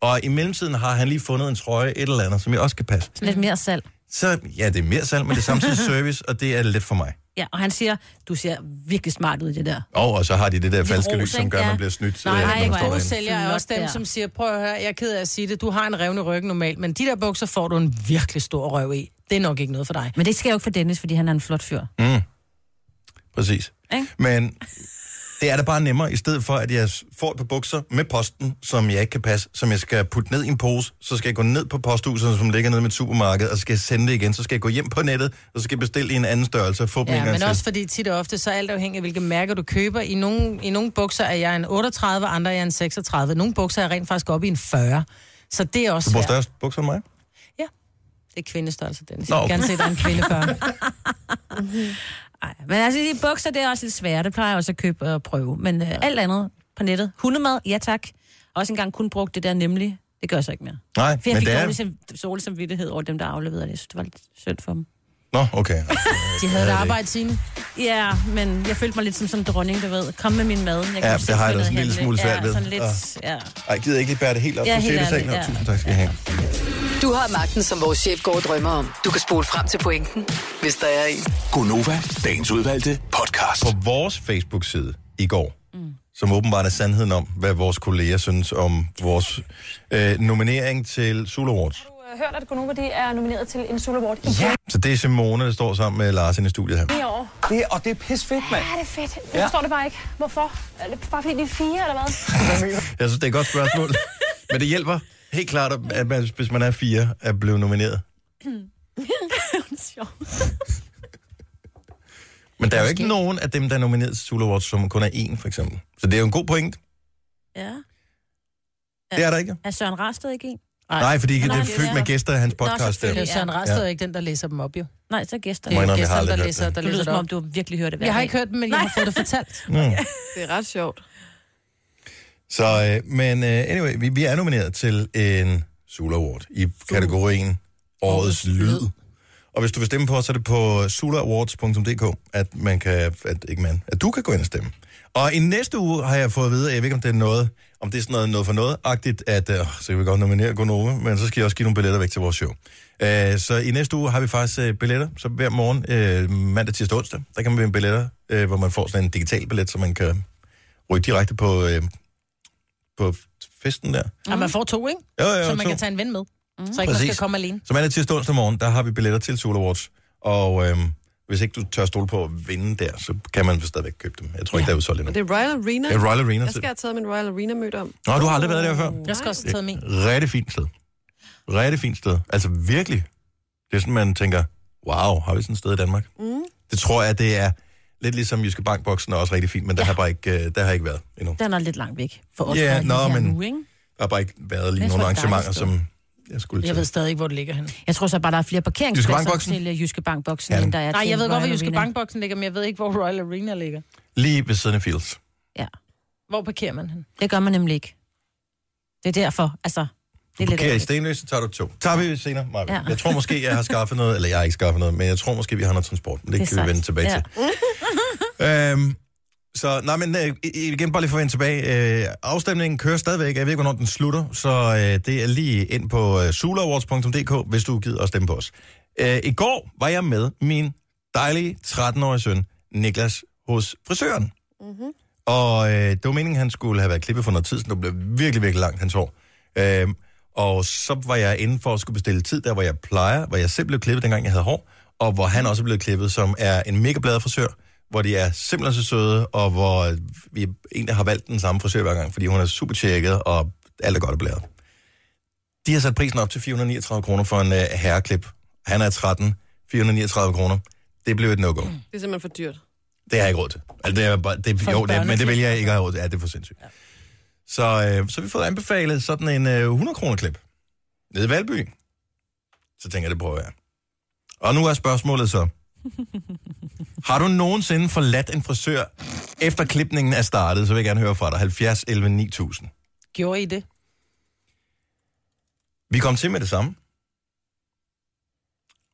Og i mellemtiden har han lige fundet en trøje, et eller andet, som jeg også kan passe. Lidt mere salg. Så ja, det er mere salg, men det er samtidig *laughs* service, og det er let for mig. Ja, og han siger, du ser virkelig smart ud i det der. Og, og så har de det der falske ros, lys, som gør, at man Ja. bliver snydt. Nej, øh, nej, man derinde. sælgere er også dem, der. som siger, prøv at høre, jeg er ked af at sige det, du har en revne ryg normalt, men de der bukser får du en virkelig stor røv i. Det er nok ikke noget for dig. Men det skal jo ikke for Dennis, fordi han er en flot fyr. Mm. Præcis. Ikke? Men det er da bare nemmere, i stedet for, at jeg får et par bukser med posten, som jeg ikke kan passe, som jeg skal putte ned i en pose, så skal jeg gå ned på posthuset, som ligger nede med et supermarked, og så skal jeg sende det igen, så skal jeg gå hjem på nettet, og så skal jeg bestille i en anden størrelse og få dem Ja, men til. også fordi tit og ofte, så er alt afhængigt af, hvilke mærker du køber. I nogle, I nogle bukser er jeg en 38, andre er jeg en 36. Nogle bukser er rent faktisk oppe i en 40. Så det er også Du bruger størst bukser end mig? Det er kvindestørrelse, Dennis. Nå, Jeg vil gerne se, der er en kvinde 40. *laughs* Ej, men altså, de bukser, det er også lidt svært. Det plejer jeg også at købe og prøve. Men øh, alt andet på nettet. Hundemad, ja tak. Også engang kun brugt det der nemlig. Det gør jeg så ikke mere. Nej, For jeg men fik det er... dårlig, dårlig samvittighed over dem, der afleverede det. Jeg synes, det var lidt synd for dem. Nå, okay. *laughs* De havde et det. arbejde, Signe. Ja, men jeg følte mig lidt som en dronning, du ved. Kom med min mad. Jeg Ja, det har jeg da også en lille smule svært ja, ved. Sådan lidt, Ah. ja. Ej, gider ikke lige bære det helt op Ja, helt ærligt, ja. tusind tak skal I have. Du har magten, som vores chef går og drømmer om. Du kan spole frem til pointen, hvis der er en. Gonova, dagens udvalgte podcast. På vores Facebook-side i går, mm. som åbenbart er sandheden om, hvad vores kolleger synes om vores øh, nominering til Sula Awards. har hørt, at Gonova de er nomineret til en Sula Award igen Så det er Simone, der står sammen med Lars inde i studiet her. i år. Det, og det er pis fedt, mand. Ja, det er fedt. Jeg Ja. forstår det bare ikke. Hvorfor? Er det bare fordi, de er fire, eller hvad? *laughs* Jeg synes, det er et godt spørgsmål. *laughs* Men det hjælper helt klart, at man, hvis man er fire, er blevet nomineret. *clears throat* Men der er jo ikke nogen af dem, der er nomineret til Sula Awards, som kun er én, for eksempel. Så det er jo en god point. Ja. Det er der ikke. Er Søren Rasted ikke en? Nej, fordi det Nej, er fyldt er- med gæster i hans podcast. der. Er selvfølgelig. jo Søren. Rasted Ja. ja. ikke den, der læser dem op, jo. Nej, så gæster. Det er gæsterne, der læser, det. der Det lyder læser som det om, op. du virkelig hørt det Jeg har ikke hørt dem, men jeg har fået det fortalt. Mm. Det er ret sjovt. Så, øh, men uh, anyway, vi, vi er nomineret til en Sula Award i kategorien Årets Lyd. Og hvis du vil stemme på os, så er det på sulaawards.dk, at man kan, at, ikke man, at du kan gå ind og stemme. Og i næste uge har jeg fået at vide, jeg ved ikke, om det er noget, om det er sådan noget, noget for noget-agtigt, at øh, så kan vi godt nominere Gonova, men så skal jeg også give nogle billetter væk til vores show. Øh, så i næste uge har vi faktisk øh, billetter, så hver morgen, øh, mandag, tirsdag, onsdag, der kan man vinde billetter, øh, hvor man får sådan en digital billet, så man kan ryge direkte på, øh, på festen der. Og man får to, ikke? Jo, jo, Så man to. kan tage en ven med. Så ikke man skal komme alene. Så mandag tirsdag onsdag morgen, der har vi billetter til Soul Awards. Og øhm, hvis ikke du tør stole på at vinde der, så kan man stadigvæk købe dem. Jeg tror ikke, ja. der er udsolgt endnu. Det er Royal Arena. Det er Royal Arena. Jeg skal have taget min Royal Arena mødt om. Nå, du har aldrig været der før? Jeg skal også have taget min. Rigtig fint sted. Rigtig fint sted. Altså virkelig. Det er sådan, man tænker, wow, har vi sådan et sted i Danmark? Mm. Det tror jeg, det er lidt ligesom Jyske Bankboksen er også rigtig fint, men der, Ja. har bare ikke, øh, der har ikke været endnu. Den er lidt langt væk for os. Ja, der er nå, her men- Nu, ikke? Der har bare ikke været lige nogle er arrangementer, som jeg skulle til. Jeg ved stadig ikke, hvor det ligger henne. Jeg tror så bare, der er flere Jyske parkeringspladser til uh, Jyske Bankboksen, Ja. end der er Nej, jeg ved godt, hvor Jyske. Bankboksen ligger, men jeg ved ikke, hvor Royal Arena ligger. Lige ved siden af Fields. Hvor parkerer man hen? Det gør man nemlig ikke. Det er derfor, altså... Det er lidt Parkerer i ærgerligt. Stenløs, så tager du to. Tager vi senere, Marvin. Ja. Jeg tror måske, jeg har skaffet noget, eller jeg har ikke skaffet noget, men jeg tror måske, vi har noget transport. Men det, det kan er vi vende tilbage Ja. til. øhm, så, nej, men øh, igen, bare lige for at vende tilbage. Øh, afstemningen kører stadigvæk. Jeg ved ikke, hvornår den slutter, så øh, det er lige ind på øh, sulawards.dk, hvis du gider at stemme på os. Øh, I går var jeg med min dejlige 13-årige søn, Niklas, hos frisøren. Mm-hmm. Og øh, det var meningen, han skulle have været klippet for noget tid, så det blev virkelig, virkelig langt, hans hår. Øh, og så var jeg inde for at skulle bestille tid, der hvor jeg plejer, hvor jeg selv blev klippet, dengang jeg havde hår, og hvor han også blev klippet, som er en mega glad frisør, hvor de er simpelthen så søde, og hvor vi egentlig har valgt den samme frisør hver gang, fordi hun er super tjekket, og alt er godt og blæret. De har sat prisen op til 439 kroner for en uh, herreklip. Han er 13, 439 kroner. Det blev et no-go. Det er simpelthen for dyrt. Det har jeg ikke råd til. Altså, det er bare, det, For jo, et det, men det vil jeg ikke have råd til. Ja, det er for sindssygt. Ja. Så, øh, så vi fået anbefalet sådan en øh, 100 kroner klip. Nede i Valby. Så tænker jeg, det prøver jeg. Og nu er spørgsmålet så. *laughs* Har du nogensinde forladt en frisør, efter klipningen er startet, så vil jeg gerne høre fra dig. 70 11 9000. Gjorde I det? Vi kom til med det samme.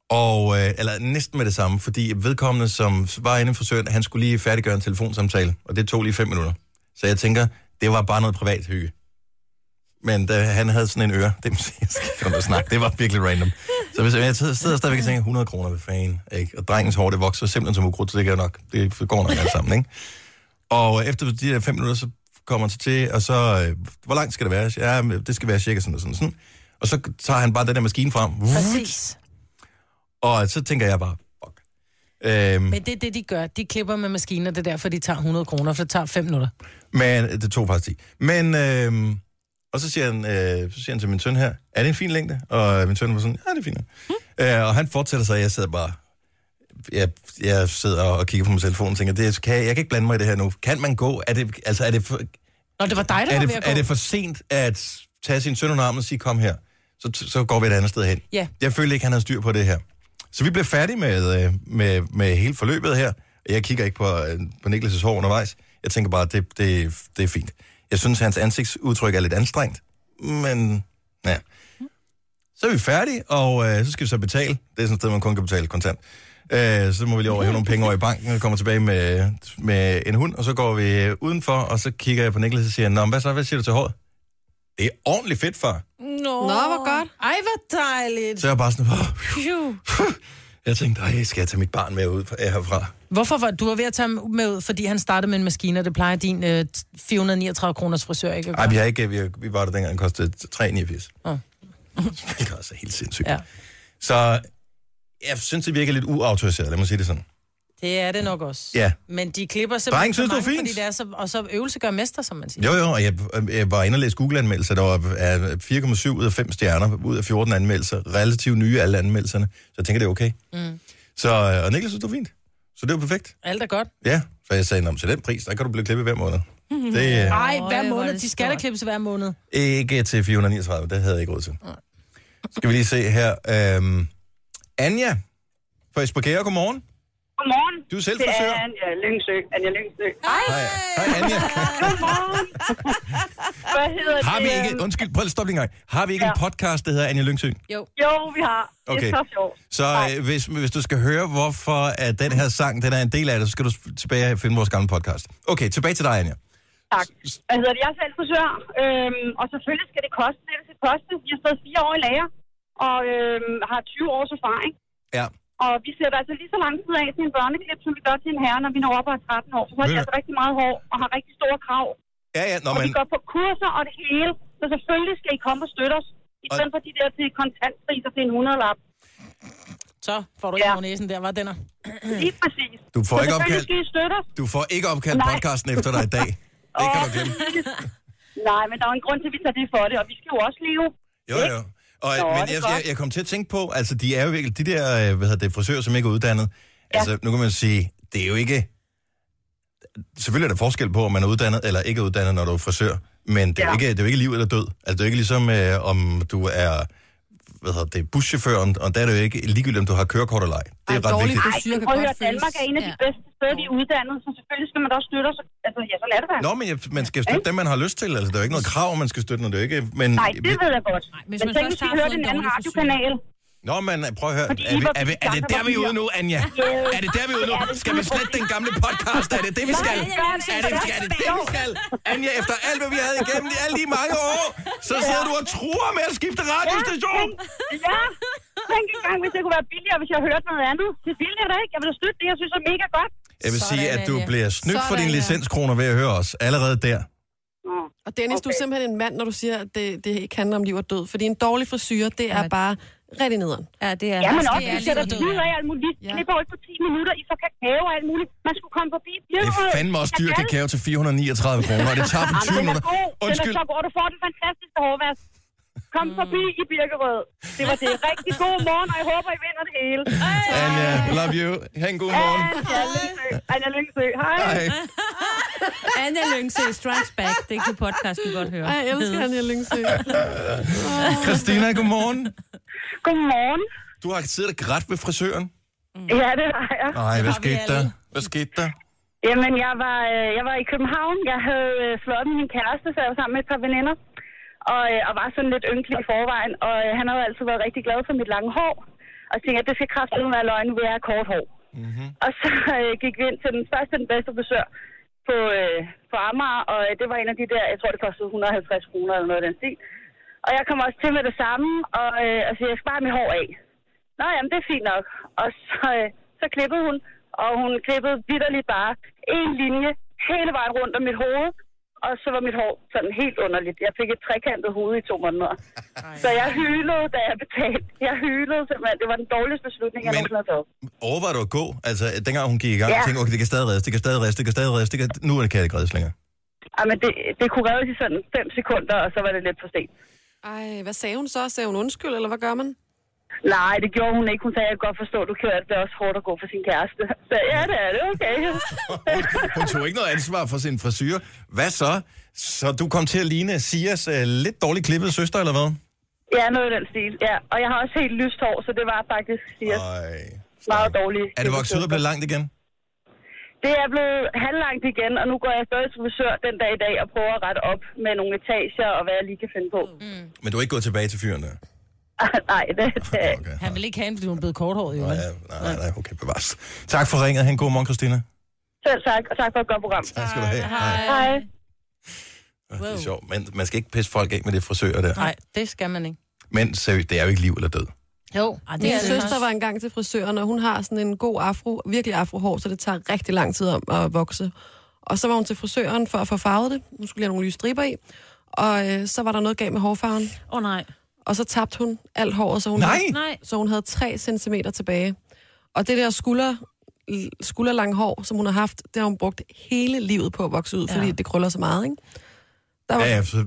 Og, øh, eller næsten med det samme, fordi vedkommende, som var inde i frisøren, han skulle lige færdiggøre en telefonsamtale, og det tog lige fem minutter. Så jeg tænker, det var bare noget privat hygge. Men da han havde sådan en øre, *laughs* det jeg skal og snakke, det var virkelig random. Så hvis jeg sidder stadigvæk og tænker, 100 kroner, hvad fanden, ikke? Og drengens hår, det vokser simpelthen som ukrudt, så det kan nok, det går nok alt sammen, ikke? Og efter de der fem minutter, så kommer han så til, og så, øh, hvor langt skal det være? Ja, det skal være cirka sådan og sådan sådan. Og så tager han bare den der maskine frem, Præcis. og så tænker jeg bare. Øhm, Men det er det, de gør. De klipper med maskiner, det er derfor, de tager 100 kroner, for det tager 5 minutter. men det tog faktisk 10. Men, øhm, og så siger, han, øh, så siger han til min søn her, er det en fin længde? Og min søn var sådan, ja, det er fint. Mm. Øh, og han fortsætter sig, og jeg sidder bare, jeg, jeg sidder og kigger på min telefon og tænker, det, kan, jeg, jeg kan ikke blande mig i det her nu. Kan man gå? Er det, altså, er det, for, Nå, det var dig, der er var ved det, at gå. er det for sent at tage sin søn under armen og sige, kom her? Så, så går vi et andet sted hen. Ja. Jeg følte ikke, han havde styr på det her. Så vi blev færdige med, øh, med, med hele forløbet her. Jeg kigger ikke på, øh, på Niklas' hår undervejs. Jeg tænker bare, det, det, det er fint. Jeg synes, hans ansigtsudtryk er lidt anstrengt. Men, ja. Så er vi færdige, og øh, så skal vi så betale. Det er sådan et sted, man kun kan betale kontant. Øh, så må vi lige over hæve nogle penge over i banken, og kommer tilbage med, med en hund, og så går vi udenfor, og så kigger jeg på Niklas og siger, Nå, hvad så, hvad siger du til håret? Det er ordentligt fedt, far. Nå, Nå, hvor godt. Ej, hvor dejligt. Så jeg er bare sådan, oh, jeg tænkte, ej, skal jeg tage mit barn med ud fra- herfra? Hvorfor var du var ved at tage ham med ud, fordi han startede med en maskine, og det plejer din øh, 439 kroners frisør ikke at Nej, gøre? vi har ikke, vi, vi var der dengang, den kostede 3,89. Åh. Det er altså helt sindssygt. Ja. Så jeg synes, det virker lidt uautoriseret, lad mig sige det sådan. Det er det nok også. Ja. Men de klipper simpelthen Dreng synes, for det var mange, fint. Fordi det er så, og så øvelse gør mester, som man siger. Jo, jo, og jeg, jeg var inde og læse Google-anmeldelser, der var er 4,7 ud af 5 stjerner, ud af 14 anmeldelser, relativt nye alle anmeldelserne, så jeg tænker, det er okay. Mm. Så, øh, og Niklas synes, det var fint. Så det var perfekt. Alt er godt. Ja, så jeg sagde, "Nå, men til den pris, der kan du blive klippet hver måned. *laughs* Det er Ej, Øj, hver er måned. De skal da klippes hver måned. ikke til 439, det havde jeg ikke råd til. Skal vi lige se her. Øhm, Anja fra Esbjerg, godmorgen. Du er selv Det frisør. er Anja Lyngsø. Anja Lyngsø. Hej. Hej, hej Anja. Godmorgen. Hvad hedder Har vi det? ikke, undskyld, prøv lige at stoppe lige en gang. Har vi ikke en Ja. podcast, der hedder Anja Lyngsø? Jo. Jo, vi har. Det Okay. er så sjovt. Så øh, hvis, hvis du skal høre, hvorfor at den her sang den er en del af det, så skal du tilbage og finde vores gamle podcast. Okay, tilbage til dig, Anja. Tak. Hvad hedder det? Jeg er selv frisør, øhm, og selvfølgelig skal det koste det, det skal koste. Vi har stået fire år i lager, og øhm, har 20 års erfaring. Ja. Og vi sætter altså lige så lang tid af til en børneklip, som vi gør til en herre, når vi når op og er 13 år. Så har de altså rigtig meget hår og har rigtig store krav. Ja, ja, nå, og men, vi går på kurser og det hele. Så selvfølgelig skal I komme og støtte os. I Og- stedet for de der til kontantpriser til en 100-lap. Så får du Ja. ikke over næsen der, var den er. Lige præcis. Du får så ikke opkaldt- skal I støtte os. du får ikke opkaldt Nej. podcasten efter dig i dag. *laughs* Det kan du glemme. Nej, men der er jo en grund til, at vi tager det for det, og vi skal jo også leve. Jo, jo. Og, Nå, men jeg, jeg, jeg kom til at tænke på, altså de er jo virkelig, de der øh, hvad hedder det, frisører, som ikke er uddannet, ja. altså nu kan man sige, det er jo ikke, selvfølgelig er der forskel på, om man er uddannet eller ikke er uddannet, når du er frisør, men det er, jo Ja. ikke, det er jo ikke liv eller død. Altså det er jo ikke ligesom, øh, om du er hvad hedder det, buschaufføren, og der er det jo ikke ligegyldigt, om du har kørekort eller ej. Det er Ej, ret vigtigt. Nej, prøv at høre, Danmark er en af de Ja. bedste steder, vi er uddannet, så selvfølgelig skal man da også støtte os. Altså, ja, så lad det være. Nå, men jeg, man skal støtte dem, man har lyst til. Altså, der er jo ikke noget krav, man skal støtte, når det er jo ikke... Men, Nej, det ved jeg godt. hvis men man tænk, først hvis vi har hørte fået en en anden radiokanal. Nå, men prøv at høre. Fordi Er, vi, er, vi, er det der, vi er ude nu, Anja? Er det der, vi er ude nu? Skal vi slette den gamle podcast? Er det det, vi skal? Er det, er det det, vi skal? Anja, efter alt, hvad vi havde igennem i alle de mange år, så sidder du og truer med at skifte radiostation. Ja, tænk engang, hvis det kunne være billigere, hvis jeg hørte noget andet. Det er billigere da ikke. Jeg vil da støtte det, jeg synes er mega godt. Jeg vil sige, at du bliver snydt for dine licenskroner ved at høre os. Allerede der. Og Dennis, okay. du er simpelthen en mand, når du siger, at det, det ikke handler om liv og død. Fordi en dårlig frisyr, det er bare rigtig nederen. Ja, det er... Ja, men det også, er vi sætter lidt tid af alt muligt. Ja. Ja. Klipper ikke på 10 minutter, I får kakao og alt muligt. Man skulle komme forbi Det er fandme også dyr Kakao. til 439 kroner, og det tager dem 20 Jamen, den er minutter. god. Den Undskyld. er så god, og du får den fantastiske hårvask. Kom forbi i Birkerød. Det var det. Rigtig god morgen, og jeg håber, I vinder det hele. Anja, love you. Ha' en god morgen. Anja Lyngsø. Anja Lyngsø. Hej. Hej. *laughs* Anja Lyngsø Strikes Back. Det kunne podcasten godt høre. Ej, jeg elsker han, jeg Lyngsø. *laughs* Christina, godmorgen. Godmorgen. Du har siddet og grædt ved frisøren. Ja, det har jeg. Nej, hvad skete der? Hvad skete der? Jamen, jeg var, øh, jeg var i København. Jeg havde øh, slået med min kæreste, så jeg var sammen med et par veninder. Og, øh, og var sådan lidt ynkelig i forvejen. Og øh, han havde jo altid været rigtig glad for mit lange hår. Og tænkte, at det skal kraftigt være løgn, vil jeg have kort hår. Mm-hmm. Og så øh, gik vi ind til den første den bedste frisør på, øh, på Amager. Og øh, det var en af de der, jeg tror det kostede 150 kroner eller noget af den stil. Og jeg kom også til med det samme, og øh, altså, jeg skal bare mit hår af. Nå jamen, det er fint nok. Og så, øh, så klippede hun, og hun klippede vidderligt bare en linje hele vejen rundt om mit hoved. Og så var mit hår sådan helt underligt. Jeg fik et trekantet hoved i to måneder. Så jeg hylede, da jeg betalte. Jeg hylede simpelthen. Det var den dårligste beslutning, jeg Men- nogensinde har taget. Overvejede du at gå? Altså, dengang hun gik i gang, Ja. tænkte okay, det kan stadig reddes, det kan stadig reddes, det kan stadig reddes, det kan... nu er det kan det ikke reddes længere. Ej, men det, det kunne reddes i sådan fem sekunder, og så var det lidt for sent. Ej, hvad sagde hun så? Sagde hun undskyld, eller hvad gør man? Nej, det gjorde hun ikke. Hun sagde, jeg kan godt forstå, at du kører, at det er også hårdt at gå for sin kæreste. Så ja, det er det. Okay. *laughs* Hun, tog ikke noget ansvar for sin frisyr. Hvad så? Så du kom til at ligne Sias uh, lidt dårligt klippede søster, eller hvad? Ja, noget i den stil, ja. Og jeg har også helt lyst hår, så det var faktisk siger, Ej. meget dårligt. Er det vokset ud og blevet langt igen? Det er blevet halvlangt igen, og nu går jeg stadig til frisør den dag i dag og prøver at rette op med nogle etager og hvad jeg lige kan finde på. Mm. Men du er ikke gået tilbage til fyren der? *laughs* Nej, det, det er Okay. Han vil ikke have en, fordi hun er blevet korthåret, jo. Nej, nej, nej, okay, bevares. Tak for ringet. Han god morgen, Christina. selv tak, og tak for et godt program. Tak skal du have. Hej. Hej. Det er sjovt, men man skal ikke pisse folk af med det frisører der. Nej, det skal man ikke. Men seriøst, det er jo ikke liv eller død. Jo, Ej, det Min er det søster også. var engang til frisøren, og hun har sådan en god afro, virkelig afrohår, så det tager rigtig lang tid om at vokse. Og så var hun til frisøren for at få farvet det. Hun skulle lige have nogle lyse striber i. Og øh, så var der noget galt med hårfarven. Åh oh, nej. Og så tabte hun alt håret, så hun, Nej! Havde, Nej. så hun havde 3 cm tilbage. Og det der skulder, skulderlange hår, som hun har haft, det har hun brugt hele livet på at vokse ud, Ja. fordi det krøller så meget, ikke? Der var, Ja, ja, så, der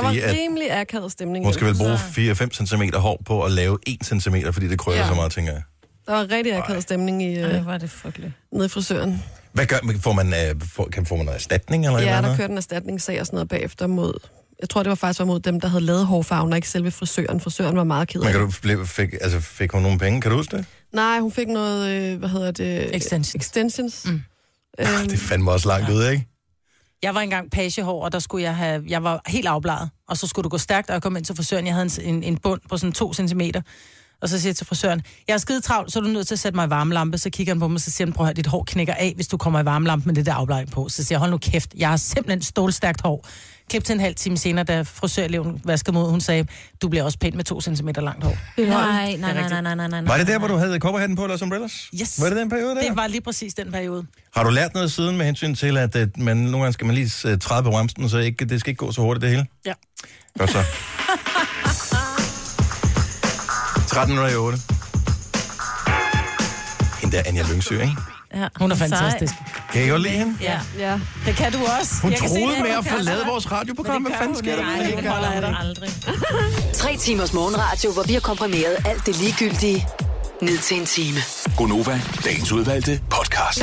var fordi at rimelig akavet stemning. hun skal vel bruge Så 4-5 cm hår på at lave 1 cm, fordi det krøller Ja. så meget, tænker jeg. Der var rigtig akavet stemning i, Ej, øh, er det frygteligt. nede i frisøren. Hvad gør, får man, øh, får, kan, får man noget erstatning eller Ja, eller der kørte en erstatningssag og sådan noget bagefter mod Jeg tror, det var faktisk var mod dem, der havde lavet hårfarven, og ikke selve frisøren. Frisøren var meget ked af Men kan det. du, blev, fik, altså, fik hun nogle penge? Kan du huske det? Nej, hun fik noget, øh, hvad hedder det? Extensions. Extensions. Mm. Øhm, Det fandt mig også langt ud, ikke? Jeg var engang pagehår, og der skulle jeg have... Jeg var helt afbladet, og så skulle du gå stærkt, og jeg kom ind til frisøren. Jeg havde en, en, en bund på sådan to centimeter. Og så siger jeg til frisøren, jeg er skide travlt, så er du nødt til at sætte mig i varmelampe. Så kigger han på mig, og så siger han, prøv at høre, dit hår knækker af, hvis du kommer i varmelampe med det der afblegning på. Så siger jeg, hold nu kæft, jeg har simpelthen stålstærkt hår. Klip til en halv time senere, da frisøreleven vaskede mod, hun sagde, du bliver også pænt med to centimeter langt hår. Nej, nej, nej, nej, nej, nej, nej. Var det der, hvor du havde kobberhatten på, eller umbrellas? Yes. Var det den periode der? Det var lige præcis den periode. Har du lært noget siden med hensyn til, at, at man, nogle gange skal man lige øh, træde på bremsen, så ikke, det skal ikke gå så hurtigt det hele? Ja. Godt så. *laughs* 13 minutter i 8. Hende der Anja Lyngsø, ikke? Ja. Hun er Sej. fantastisk. Kan I godt lide hende? Ja, ja. det kan du også. Hun Jeg troede med at lavet vores radioprogram. Hvad det fanden sker der? Nej, det holder jeg Aldrig. *laughs* Tre timers morgenradio, hvor vi har komprimeret alt det ligegyldige ned til en time. Gonova, dagens udvalgte podcast.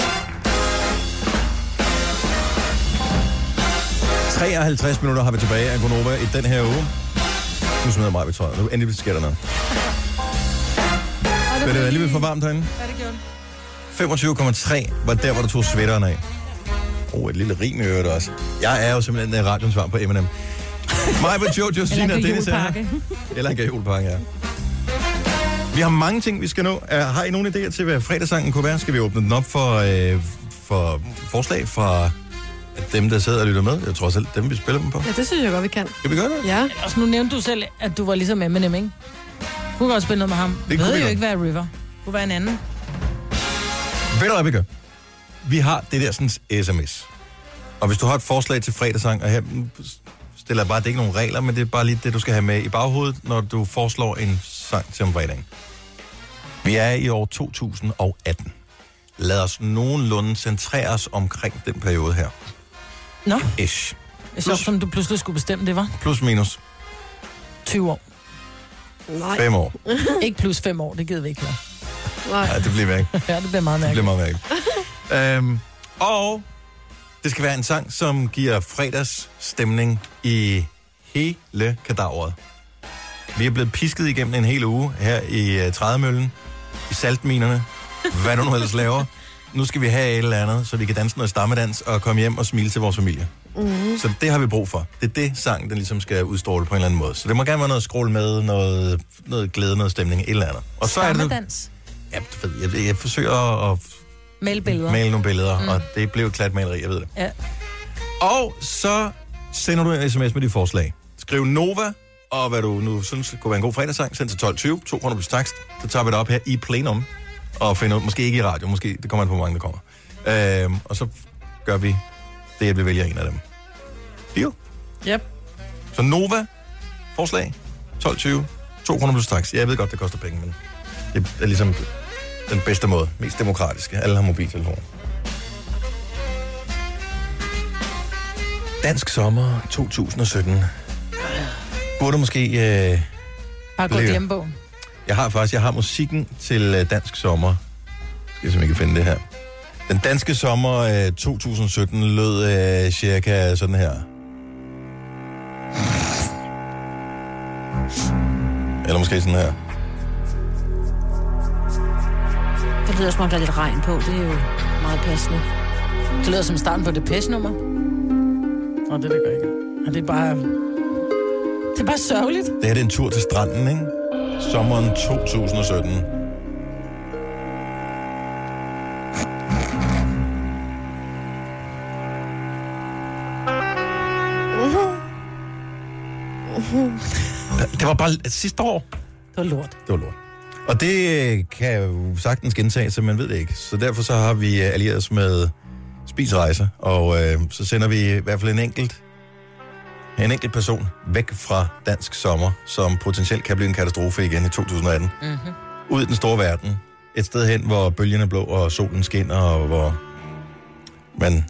53 minutter har vi tilbage af Gonova i den her uge. Nu smider mig ved tøjet. Nu endelig sker der noget. Men det er alligevel for varmt herinde. Ja, det gjorde. 25,3 var der, hvor du tog sweateren af. Oh, et lille rim i øvrigt også. Jeg er jo simpelthen radioens svar på M&M. Mig med Jojo, Sina og Dennis er her. Eller en gajolpakke, ja. Vi har mange ting, vi skal nå. Uh, har I nogle idéer til, hvad fredagssangen kunne være? Skal vi åbne den op for, uh, for forslag fra dem, der sidder og lytter med? Jeg tror selv, dem vi spiller dem på. Ja, det synes jeg godt, vi kan. Skal vi gøre det? Ja. Og nu nævnte du selv, at du var ligesom Eminem, ikke? Du kan også spille noget med ham. Det kunne ved vi jo godt. ikke være River. Du kunne være en anden. Ved du, hvad vi gør? Vi har det der sådan sms. Og hvis du har et forslag til fredagssang, og her mm, stiller jeg bare, det er ikke nogen regler, men det er bare lige det, du skal have med i baghovedet, når du foreslår en sang til om fredagen. Vi er i år 2018. Lad os nogenlunde centrere os omkring den periode her. Nå, Ish. det er sjovt, som du pludselig skulle bestemme det, var. Plus minus 20 år. Nej. fem år. Ikke plus 5 år, det gider vi ikke høre. Nej. Ja, det bliver væk. *laughs* Ja, det bliver meget Det bliver mærkeligt. meget mærkeligt. øhm, og det skal være en sang, som giver fredagsstemning i hele kadaveret. Vi er blevet pisket igennem en hel uge her i uh, Trædemøllen, i saltminerne, hvad du nu ellers laver. Nu skal vi have et eller andet, så vi kan danse noget stammedans og komme hjem og smile til vores familie. Mm. Så det har vi brug for. Det er det, sang den ligesom skal udstråle på en eller anden måde. Så det må gerne være noget skrål med, noget, noget glæde, noget stemning, et eller andet. Og så er det... Du ved, jeg, jeg forsøger at Male billeder. male nogle billeder, mm. og det blev klat maleri, jeg ved det. Ja. Og så sender du en sms med dit forslag. Skriv Nova, og hvad du nu synes kunne være en god fredagssang, send til 12.20, 200 plus takst. Så tager vi det op her i plenum, og finder ud, måske ikke i radio, måske, det kommer an på, hvor mange der kommer. Øhm, og så gør vi det, at vi vælger en af dem. Deal? Yep. Så Nova, forslag, 12.20, 200 plus takst. Jeg ved godt, det koster penge, men det er ligesom den bedste måde. Mest demokratiske. Alle har mobiltelefoner. Dansk sommer 2017. Burde måske... Øh, Bare gå Lækker. hjemme på. jeg har faktisk jeg har musikken til øh, Dansk sommer. Skal jeg kan finde det her. Den danske sommer øh, 2017 lød øh, cirka sådan her. Eller måske sådan her. Det lyder som om, der er lidt regn på. Det er jo meget passende. Det lyder som starten på Depeche-nummer. Nå, det, det gør ikke. Og det er bare... Det er bare sørgeligt. Det her det er en tur til stranden, ikke? Sommeren 2017. *laughs* Det var bare sidste år. Det var lort. Det var lort. Og det kan jo sagtens gentage sig, man ved det ikke. Så derfor så har vi øh, allieret os med Spis Rejser, og øh, så sender vi i hvert fald en enkelt, en enkelt person væk fra dansk sommer, som potentielt kan blive en katastrofe igen i 2018. Mm-hmm. Ud i den store verden. Et sted hen, hvor bølgerne er blå, og solen skinner, og hvor man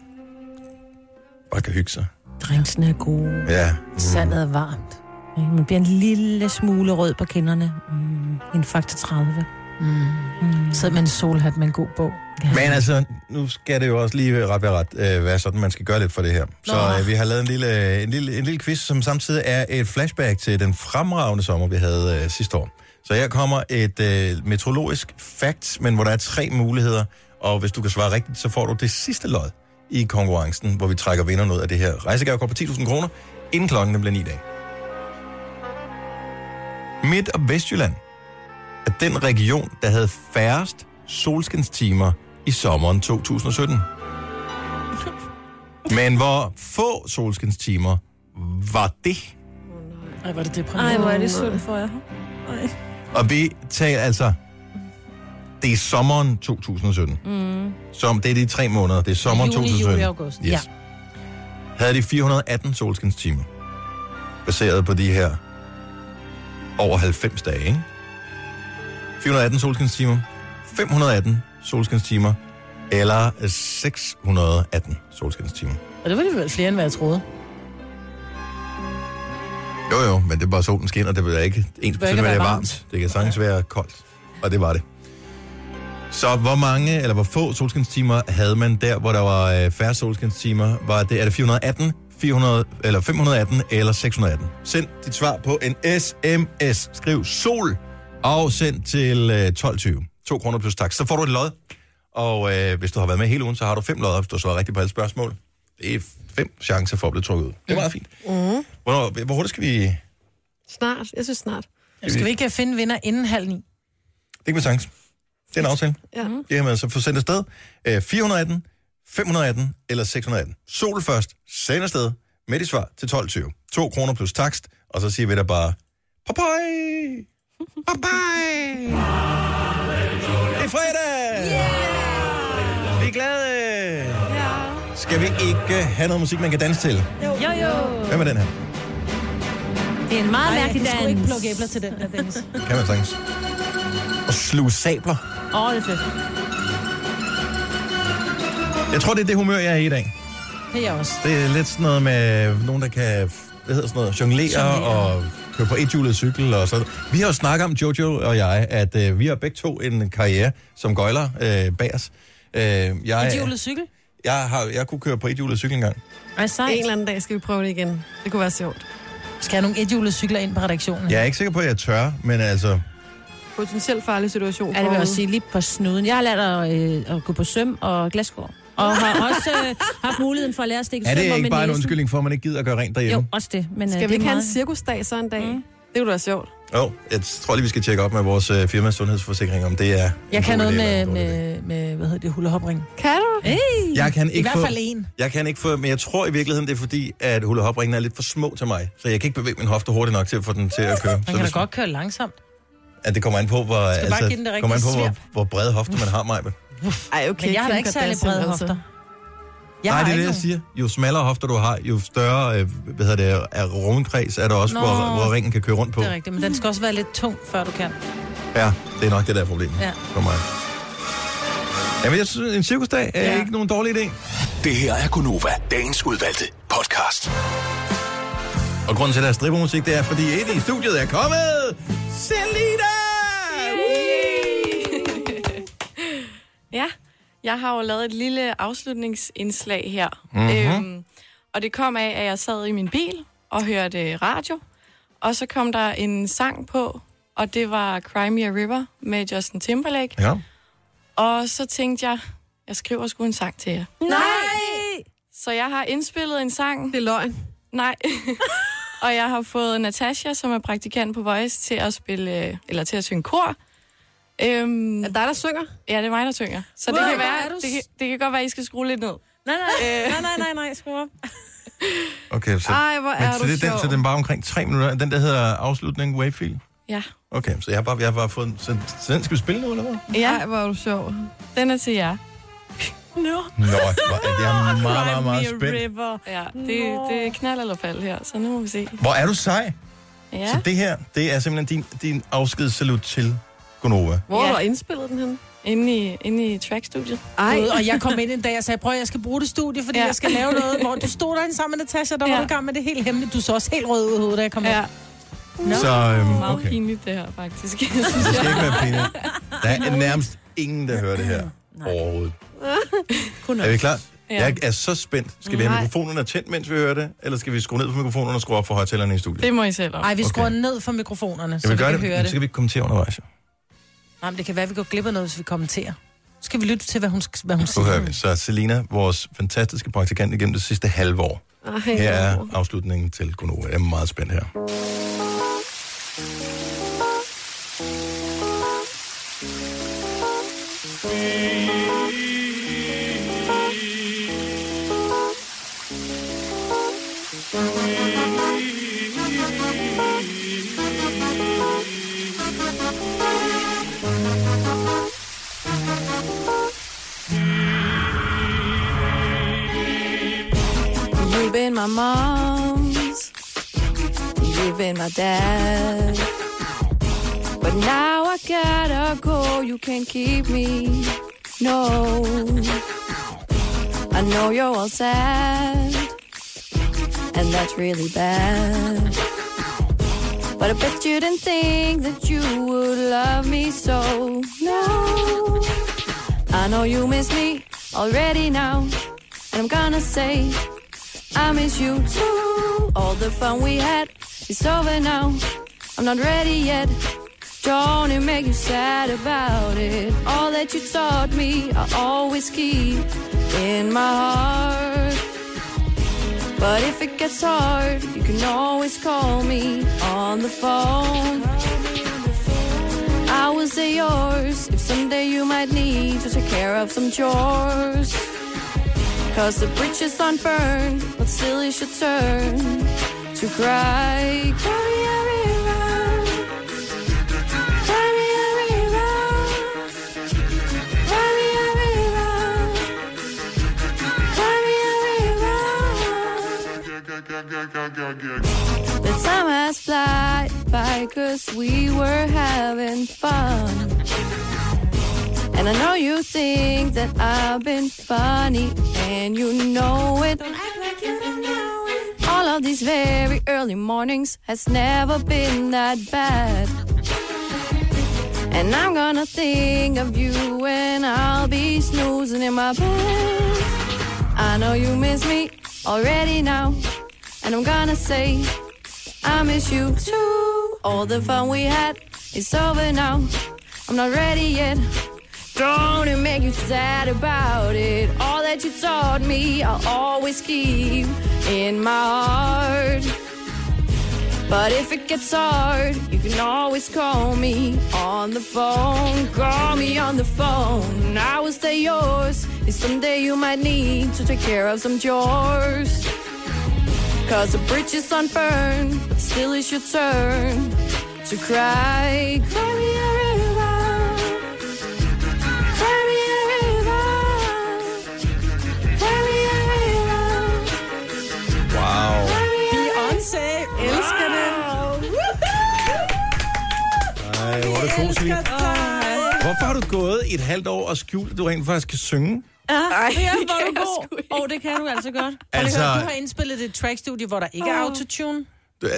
bare kan hygge sig. Drinksene er gode. Ja. Sandet er varmt. Man bliver en lille smule rød på kinderne. Mm, en faktor 30. Sidder med en solhat med en god bog. Men altså, nu skal det jo også lige ret være ret øh, være sådan, man skal gøre lidt for det her. Så øh, vi har lavet en lille, en, lille, en lille quiz, som samtidig er et flashback til den fremragende sommer, vi havde øh, sidste år. Så her kommer et øh, meteorologisk fact, men hvor der er tre muligheder. Og hvis du kan svare rigtigt, så får du det sidste lod i konkurrencen, hvor vi trækker vinderne ud af det her rejsegave på 10.000 kroner, inden klokken bliver 9 dag. Midt- og Vestjylland er den region, der havde færrest solskinstimer i sommeren 2017. *laughs* Men hvor få solskinstimer var det? Ej, var det deprimerende. Ej, hvor er det synd for jer. Ej. Og vi taler altså... Det er sommeren 2017. Mm. Som det er de tre måneder. Det er sommeren Juni, 2017. juli, august. Yes. Ja. Havde de 418 solskinstimer. Baseret på de her over 90 dage, ikke? 418 solskinstimer, 518 solskinstimer, eller 618 solskinstimer. Og det var alligevel flere, end hvad jeg troede. Jo, jo, men det er bare solen skinner, det vil ikke ens ikke at det er varmt. Det kan sagtens være koldt, og det var det. Så hvor mange, eller hvor få solskinstimer havde man der, hvor der var øh, færre solskinstimer? Var det, er det 418, 400, eller 518 eller 618? Send dit svar på en sms. Skriv sol og send til øh, 12.20. 2 kroner plus tak. Så får du et lod. Og øh, hvis du har været med hele ugen, så har du fem lodder, hvis du svarer rigtigt på alle spørgsmål. Det er fem chancer for at blive trukket ud. Det er meget fint. Mm. Hvornår, hvor hurtigt skal vi... Snart. Jeg synes snart. Skal vi ikke finde vinder inden halv ni? Det kan vi sagtens. Det er en aftale. Ja. Det kan man så få sendt afsted. Øh, 418, 518 eller 618. Sol først. Send afsted med dit svar til 12.20. 2 kroner plus takst, og så siger vi der bare... Bye-bye! Bye-bye! Det er fredag! Yeah! Vi er glade! Skal vi ikke have noget musik, man kan danse til? Jo, jo. Hvem er den her? Det er en meget Ej, jeg mærkelig kan sgu dans. ikke plukke æbler til den der, Dennis. Kan man sagtens. Og sluge sabler. Åh, oh, det er fedt. Jeg tror, det er det humør, jeg er i i dag. Det er jeg også. Det er lidt sådan noget med nogen, der kan hvad hedder sådan noget, jonglere, Jonglere. og køre på ethjulet cykel og sådan. Vi har jo snakket om, Jojo og jeg, at øh, vi har begge to en karriere som gøjler øh, bag os. Øh, jeg, En hjulet cykel? jeg, har, jeg kunne køre på ethjulet cykel engang. Ej, sejt. En eller anden dag skal vi prøve det igen. Det kunne være sjovt. Skal jeg have nogle ethjulede cykler ind på redaktionen? Jeg er ikke sikker på, at jeg tør, men altså... Potentielt farlig situation. Ja, det vil jeg også sige lige på snuden. Jeg har lært at, øh, at gå på søm og glasgård. Og har også øh, haft muligheden for at lære at stikke Er det ikke bare en næsen. undskyldning for, at man ikke gider at gøre rent derhjemme? Jo, også det. Men, øh, Skal det vi ikke have en cirkusdag så en dag? Mm. Det kunne da være sjovt. Jo, jeg tror lige, vi skal tjekke op med vores øh, firmas sundhedsforsikring, om det er... en Jeg kan noget med, en med, med, hvad hedder det, hulehopring. Kan du? Hey. Jeg kan I ikke hvert få... fald en. Jeg kan ikke få, men jeg tror i virkeligheden, det er fordi, at hula hop er lidt for små til mig. Så jeg kan ikke bevæge min hofte hurtigt nok til at få den til at køre. Man så kan da godt køre langsomt. at det kommer an på, hvor, altså, kommer an på, hvor, hvor brede hofter man har, mig. Ej, okay. Men jeg har da ikke særlig brede altså. hofter. Jeg Nej, det er det, ikke jeg siger. Jo smallere hofter du har, jo større øh, hvad hedder det, er rumkreds er der også, Nå. hvor, hvor ringen kan køre rundt på. Det er rigtigt, men den skal også være lidt tung, før du kan. Ja, det er nok det der er problemet Ja. for mig. Jamen, jeg synes, en cirkusdag er ja. Ikke nogen dårlig idé. Det her er Gunova, dagens udvalgte podcast. Og grunden til, at der er strippermusik, det er, fordi ind i studiet er kommet Selina! Ja, jeg har jo lavet et lille afslutningsindslag her. Mhm. Øhm, og det kom af, at jeg sad i min bil og hørte radio. Og så kom der en sang på, og det var Cry Me a River med Justin Timberlake. Ja. Og så tænkte jeg, jeg skriver sgu en sang til jer. Nej! Så jeg har indspillet en sang. Det er løgn. Nej. *laughs* og jeg har fået Natasha, som er praktikant på Voice, til at spille, eller til at synge kor. Øhm, Er det dig, der synger? ja, det er mig, der synger. Så det Wow, kan, hvor være, er du det, kan, det kan godt være, at I skal skrue lidt ned. Nej, nej, Øh. *laughs* nej, nej, nej, nej, skru op. Okay, så, Ej, hvor men, er så du det er den, så den er bare omkring tre minutter. Den der hedder afslutning Wavefil. Ja. Okay, så jeg har bare, jeg har bare fået... Så, så den skal vi spille nu, eller hvad? Ja, Ej, hvor er du sjov. den er til jer. Nå. Nå, hvor er jeg meget, meget, meget spændt. Ja, det, det er knald eller fald her, så nu må vi se. Hvor er du sej? Ja, Så det her, det er simpelthen din, din afskedssalut til Gonova. Hvor Ja. har du indspillet den hen? inde i, inde i trackstudiet. Ej, og jeg kom ind en dag og sagde, prøv jeg skal bruge det studie, fordi Ja. jeg skal lave noget, *laughs* hvor du stod derinde sammen med Natasha, der var Ja. du i gang med det helt hemmeligt. Du så også helt rød ud i hovedet, da jeg kom Ja. ind. Så øhm, Meget okay. pinligt, det her, faktisk. *laughs* Det skal ikke være pinligt. Der er nærmest ingen, der hører det her overhovedet. *laughs* Er vi klar? Ja. Jeg er så spændt. Skal vi have Nej. mikrofonerne tændt, mens vi hører det? Eller skal vi skrue ned for mikrofonerne og skrue op for højtalerne i studiet? Det må I selv om. Ej, vi skruer Okay. ned for mikrofonerne, så Jeg vi gøre kan det, høre men det. så kan vi ikke kommentere undervejs. jo. Nej, men det kan være, at vi går glip af noget, hvis vi kommenterer. Så skal vi lytte til, hvad hun, hvad hun Nu siger. hører vi. Så Selina, vores fantastiske praktikant igennem det sidste halve år. Ej, Her er afslutningen til Gonova. Jeg er meget spændt her. You've been my mom's, you've been my dad. But now I gotta go, you can't keep me. No, I know you're all sad, and that's really bad. But I bet you didn't think that you would love me so. No, I know you miss me already now, and I'm gonna say. I miss you too. All the fun we had is over now. I'm not ready yet. Don't it make you sad about it? All that you taught me, I always keep in my heart. But if it gets hard, you can always call me on the phone. I will say yours if someday you might need to take care of some chores. Cause the bridges aren't burned, but still you should turn to cry. River. Cry me a river. Cry me a river. Cry a river. The time has flied by cause we were having fun. And I know you think that I've been funny, and you know it. All of these very early mornings has never been that bad. And I'm gonna think of you when I'll be snoozing in my bed. I know you miss me already now, and I'm gonna say I miss you too. All the fun we had is over now. I'm not ready yet. Don't it make you sad about it? All that you taught me, I'll always keep in my heart. But if it gets hard, you can always call me on the phone. Call me on the phone. I will stay yours. If someday you might need to take care of some chores. Cause the bridges aren't burned, but still it's your turn to cry. Cry me Wow. Beyoncé. Elsker det. Ej, hvor er det god, Selina. Hvorfor har du gået i et halvt år og skjult, at du rent faktisk kan synge? Ja, Ej, ja, det hvor kan er jeg du god. Åh, oh, det kan du altså godt. Altså- Altså... Du har indspillet et trackstudie, hvor der ikke er autotune. Det,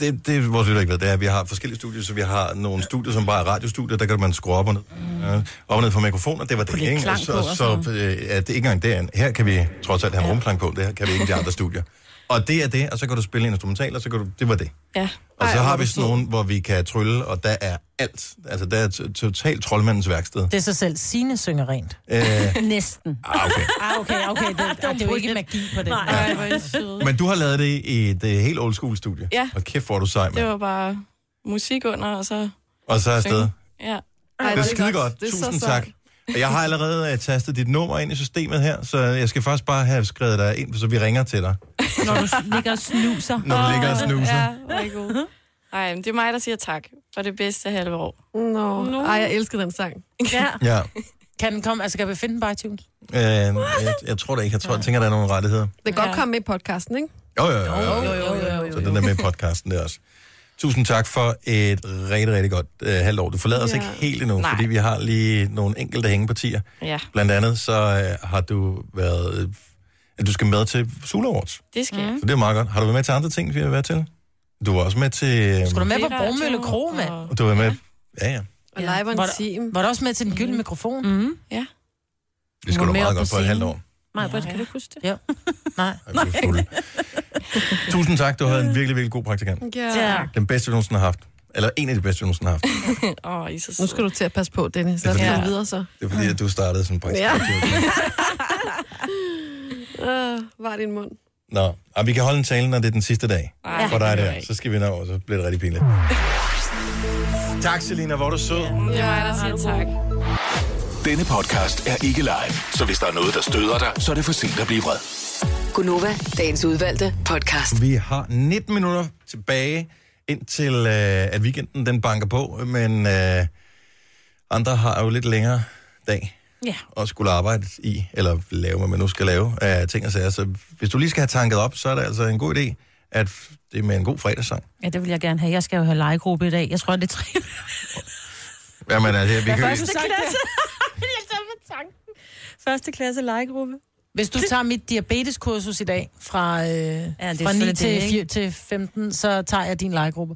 det, det vores lytter ikke ved, det er, vi har forskellige studier, så vi har nogle studier, som bare er radiostudier, der kan man skrue op og ned. Ja, op og ned for mikrofoner, det var det, ikke? så, på og så, sådan så øh, ja, det er ikke engang det. Her kan vi trods alt have en rumklang på, det her kan vi ikke i de andre studier. Og det er det, og så kan du spille en instrumental, og så kan du, det var det. Ja. Og så Ej, har vi sådan nogle, hvor vi kan trylle, og der er alt. Altså, der er totalt troldmandens værksted. Det er sig selv. Sine synger rent. Øh, *laughs* Næsten. ah, okay. Ah, okay, okay. Det, *laughs* det, det er jo ikke magi på det. Nej. Søde. Men du har lavet det i et uh, helt old school studie. Ja. Og kæft, hvor du sej, Det mand. var bare musik under, og så... Og så er afsted. Ja. Ej, Det er skide godt. Det så Tusind tak. Og Jeg har allerede uh, tastet dit nummer ind i systemet her, så jeg skal faktisk bare have skrevet dig ind, så vi ringer til dig, Når du ligger og snuser. når du ligger og snuser. Ja, hvor er I gode. Ej, men det er mig, der siger tak for det bedste halve år. Nå. Nå. Ej, jeg elsker den sang. Ja. Ja. Kan den komme? Altså, kan vi finde den på iTunes? Øh, jeg, jeg tror det ikke. Jeg tror, jeg tænker, der er nogle rettigheder. Det kan Ja. godt komme med i podcasten, ikke? Jo, jo, jo. jo, jo. jo, jo, jo. Så den er med i podcasten der også. Tusind tak for et rigtig, rigtig godt øh, halvt år. Du forlader os Ja. ikke helt endnu, Nej. fordi vi har lige nogle enkelte hængepartier. Ja, Blandt andet så øh, har du været... Øh, at du skal med til Sula Awards. det skal jeg. Så det er meget godt. Har du været med til andre ting, vi har været til? Du var også med til... Skulle du med på Bromølle Kro, mand? og- Du var med... Ja, ja. Og live on Var, team. var du også med til den gyldne mikrofon? Mm. Det skulle var du meget godt på for et halvt år. Nej, Britt, kan du huske det? Ja. *laughs* Nej. Jeg fuld. Tusind tak, du havde en virkelig, virkelig god praktikant. Ja. Den bedste, vi nogensinde har haft. Eller en af de bedste, vi nogensinde har haft. *laughs* Åh, oh, I så Nu skal du til at passe på, Dennis. Det Lad os komme videre så. Det er fordi, at du startede som praktikant. Uh, *laughs* var din mund. Nå, og vi kan holde en tale, når det er den sidste dag. Ej, For dig der. jeg. Så skal vi nå, og så bliver det rigtig pinligt. Tak, Selina. Hvor er du sød. Det er mig, der siger tak. Denne podcast er ikke live, så hvis der er noget, der støder dig, så er det for sent at blive vred. Gunova, dagens udvalgte podcast. Vi har 19 minutter tilbage, indtil øh, at weekenden den banker på, men øh, andre har jo lidt længere dag Ja. at skulle arbejde i, eller lave, hvad man nu skal lave af ting og sager. Så hvis du lige skal have tanket op, så er det altså en god idé, at det er med en god fredagssang. Ja, det vil jeg gerne have. Jeg skal jo have legegruppe i dag. Jeg tror, det er tre. Jamen, altså, vi kan, Første klasse. Tanken. Første klasse legegruppe. Hvis du tager mit diabeteskursus i dag fra, øh, ja, fra 9 selvfølgelig til, det, ikke? 4, til 15, så tager jeg din legegruppe.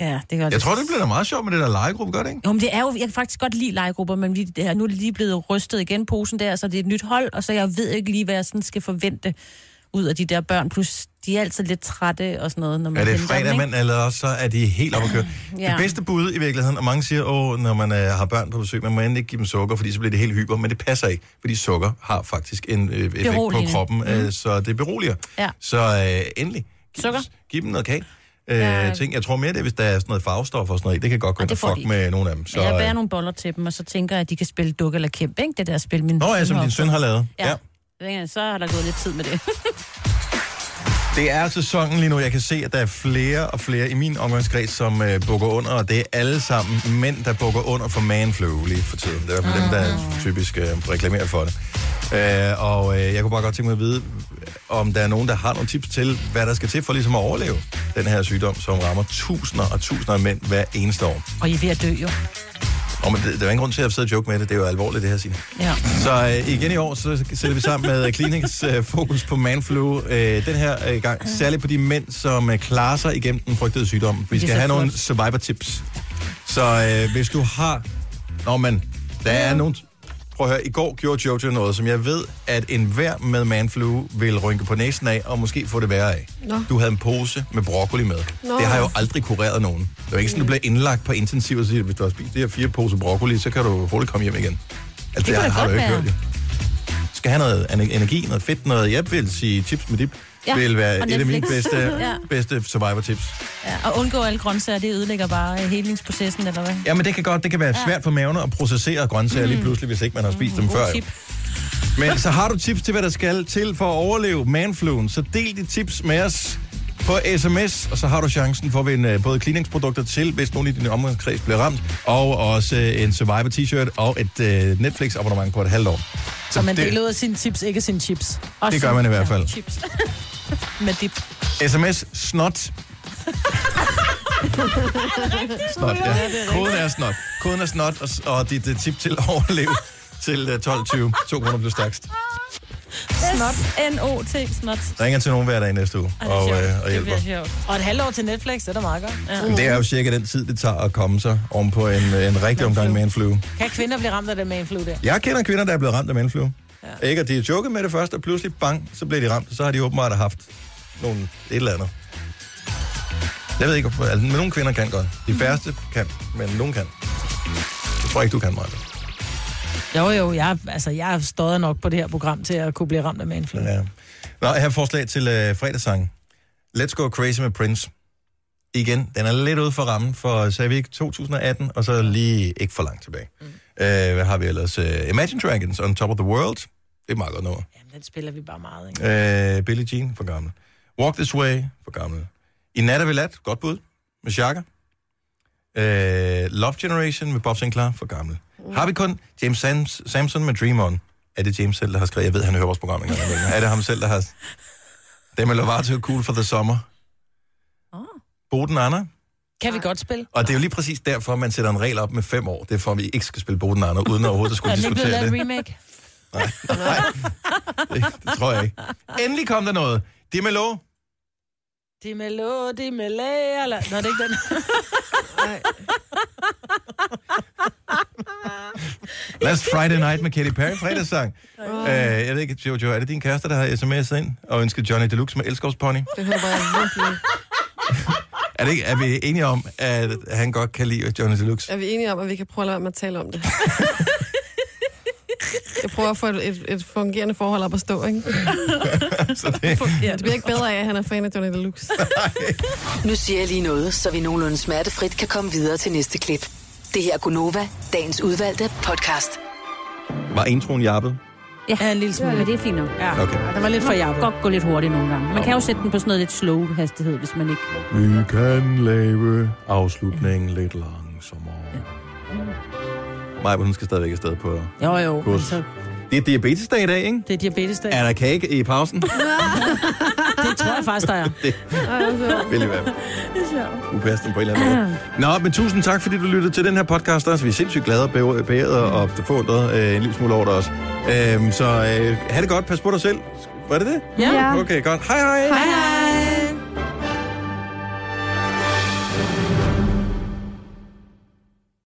Ja, det gør det. jeg tror, det bliver da meget sjovt med det der legegruppe, gør det ikke? Jo, men det er jo, jeg kan faktisk godt lide legegrupper, men lige, det her, nu er det lige blevet rystet igen, posen der, så det er et nyt hold, og så jeg ved ikke lige, hvad jeg sådan skal forvente ud af de der børn, plus de er altid lidt trætte og sådan noget, når man Er det fredag, men eller også så er de helt op at køre. Ja. Det bedste bud i virkeligheden, og mange siger, åh, når man øh, har børn på besøg, man må endelig ikke give dem sukker, fordi så bliver det helt hyper, men det passer ikke, fordi sukker har faktisk en øh, effekt på kroppen, øh, så det beroliger. Ja. Så øh, endelig, giv, Sukker. giv dem noget kage. Øh, Ja. ting. Jeg tror mere, det er, hvis der er sådan noget farvestof og sådan noget. Det kan godt gå ind og fuck med nogle af dem. Så, jeg bærer øh, nogle boller til dem, og så tænker jeg, at de kan spille dukke eller kæmpe, ikke? Det der spil, min Nå ja, som din søn har lavet. Ja. ja. Så har der gået lidt tid med det. *laughs* Det er sæsonen lige nu. Jeg kan se, at der er flere og flere i min omgangskreds, som øh, bukker under, og det er alle sammen mænd, der bukker under for manflu lige for tiden. Det er i hvert fald dem, der er typisk øh, reklamerer for det. Øh, og øh, jeg kunne bare godt tænke mig at vide, om der er nogen, der har nogle tips til, hvad der skal til for ligesom at overleve den her sygdom, som rammer tusinder og tusinder af mænd hver eneste år. Og I er ved at dø, jo. Og men det, der er ingen grund til at sidde og joke med det. Det er jo alvorligt, det her, Signe. Ja. Så øh, igen i år, så sætter vi sammen med Kliniks øh, fokus på manflu øh, den her øh, gang. Særligt på de mænd, som øh, klarer sig igennem den frygtede sygdom. Vi skal have nogle survivor tips. Så øh, hvis du har... Nå, men der er nogle... Prøv at høre, i går gjorde Jojo noget, som jeg ved, at enhver med manflu vil rynke på næsen af, og måske få det værre af. Nå. Du havde en pose med broccoli med. Nå. Det har jo aldrig kureret nogen. Det var ikke sådan, du blev indlagt på intensiv og siger, hvis du har spist de her fire poser broccoli, så kan du hurtigt komme hjem igen. Altså, det, det da har du ikke hørt, skal have noget ener- energi, noget fedt, noget, jeg vil sige chips med dip. Ja, vil være et af mine bedste, *laughs* Ja. bedste survivor-tips. ja. Og undgå alle grøntsager, det ødelægger bare øh, helingsprocessen, eller hvad? Ja, men det kan godt, det kan være svært for maven at processere grøntsager lige pludselig, hvis ikke man har spist dem før. Tip. Men så har du tips til, hvad der skal til for at overleve manfluen, så del de tips med os på sms, og så har du chancen for at vinde øh, både cleaningsprodukter til, hvis nogen i din omgangskreds bliver ramt, og også øh, en Survivor t-shirt og et øh, Netflix-abonnement på et halvt år. Så man det- deler ud af sine tips, ikke sine chips. Og Det så- gør man i hvert fald. Chips. *laughs* Med dip. SMS SNOT. *laughs* snot, ja. Koden er SNOT. Koden er SNOT, og, og dit tip til at overleve til uh, 12.20. 2 kroner plus takst. Snot. N-O-T. Snot. Ringer til nogen hver dag næste uge Ej, det og, øh, og Det hjælper. sjovt. Og et halvt år til Netflix, det er da meget godt. Ja. Men det er jo cirka den tid, det tager at komme sig oven på en, en rigtig omgang manflu. Kan kvinder blive ramt af det manflu der? Jeg kender kvinder, der er blevet ramt af manflu. Ja. Ikke, at de er joket med det først, og pludselig bang, så bliver de ramt. Så har de åbenbart haft nogle, et eller andet. Jeg ved ikke, hvorfor- altså, men nogle kvinder kan godt. De færreste kan, men nogle kan. Jeg tror ikke, du kan, Maja. Jo, jo, jeg, altså, jeg stået nok på det her program til at kunne blive ramt af manflu. Ja. Nå, jeg har et forslag til øh, fredagssang. Let's Go Crazy med Prince. Igen, den er lidt ude for rammen, for er vi ikke 2018, og så lige ikke for langt tilbage. Mm. Øh, hvad har vi ellers? Uh, Imagine Dragons on Top of the World. Det er et meget godt nummer. Jamen, den spiller vi bare meget, ikke? Øh, Billie Jean, for gammel. Walk This Way, for gammel. I Nat er vi lat, godt bud, med Shaka. Øh, Love Generation med Bob Sinclair, for gammel. Mm. Har vi kun James Sams, Samson med Dream On? Er det James selv, der har skrevet? Jeg ved, han hører vores program en gang imellem. Er det ham selv, der har... Det med Lovato Cool for the Summer. Åh. Boden Anna. Kan vi godt spille? Og det er jo lige præcis derfor, man sætter en regel op med fem år. Det er for, at vi ikke skal spille Boden Anna, uden overhovedet at skulle *laughs* Er blevet diskutere lavet det. remake? *laughs* Nej, det, det tror jeg ikke. Endelig kom der noget. Det med lov. De med lå, de med læ, eller... Nå, det er ikke den. *laughs* Last Friday Night med Katy Perry, fredagssang. Uh, jeg ved ikke, Jojo, er det din kæreste, der har sms'et ind og ønsket Johnny Deluxe med elskovspony? Det håber jeg virkelig. *laughs* Er, det ikke, er vi enige om, at han godt kan lide Johnny Deluxe? Er vi enige om, at vi kan prøve at lade være med at tale om det? *laughs* Jeg prøver at få et, et, et fungerende forhold op at stå, ikke? *laughs* Så det, Det bliver ikke bedre af, at han er fan af Johnny Deluxe. Nu siger jeg lige noget, så vi nogenlunde smertefrit kan komme videre til næste klip. Det her er Gunova, dagens udvalgte podcast. var introen jappet? Ja, en lille smule. Men det er fint nok. Ja, Okay. det var lidt for Man kan jappet. godt gå lidt hurtigt nogle gange. Man kan jo sætte den på sådan noget lidt slow hastighed, hvis man ikke... Vi kan lave afslutningen lidt langsommere. Maja, hun skal stadigvæk afsted på... Jo, jo. Kurs. Men så, Det er diabetesdag i dag, ikke? det er diabetesdag. Er der cake i pausen? *laughs* Det tror jeg faktisk, der er. *laughs* det vil det være. Upassende på en eller anden måde. Nå, men tusind tak, fordi du lyttede til den her podcast også. Vi er sindssygt glade og bæret og forundret øh, en lille smule over det også. Øhm, så øh, ha' det godt. Pas på dig selv. Var det det? Ja. Okay, godt. Hej hej. Hej hej!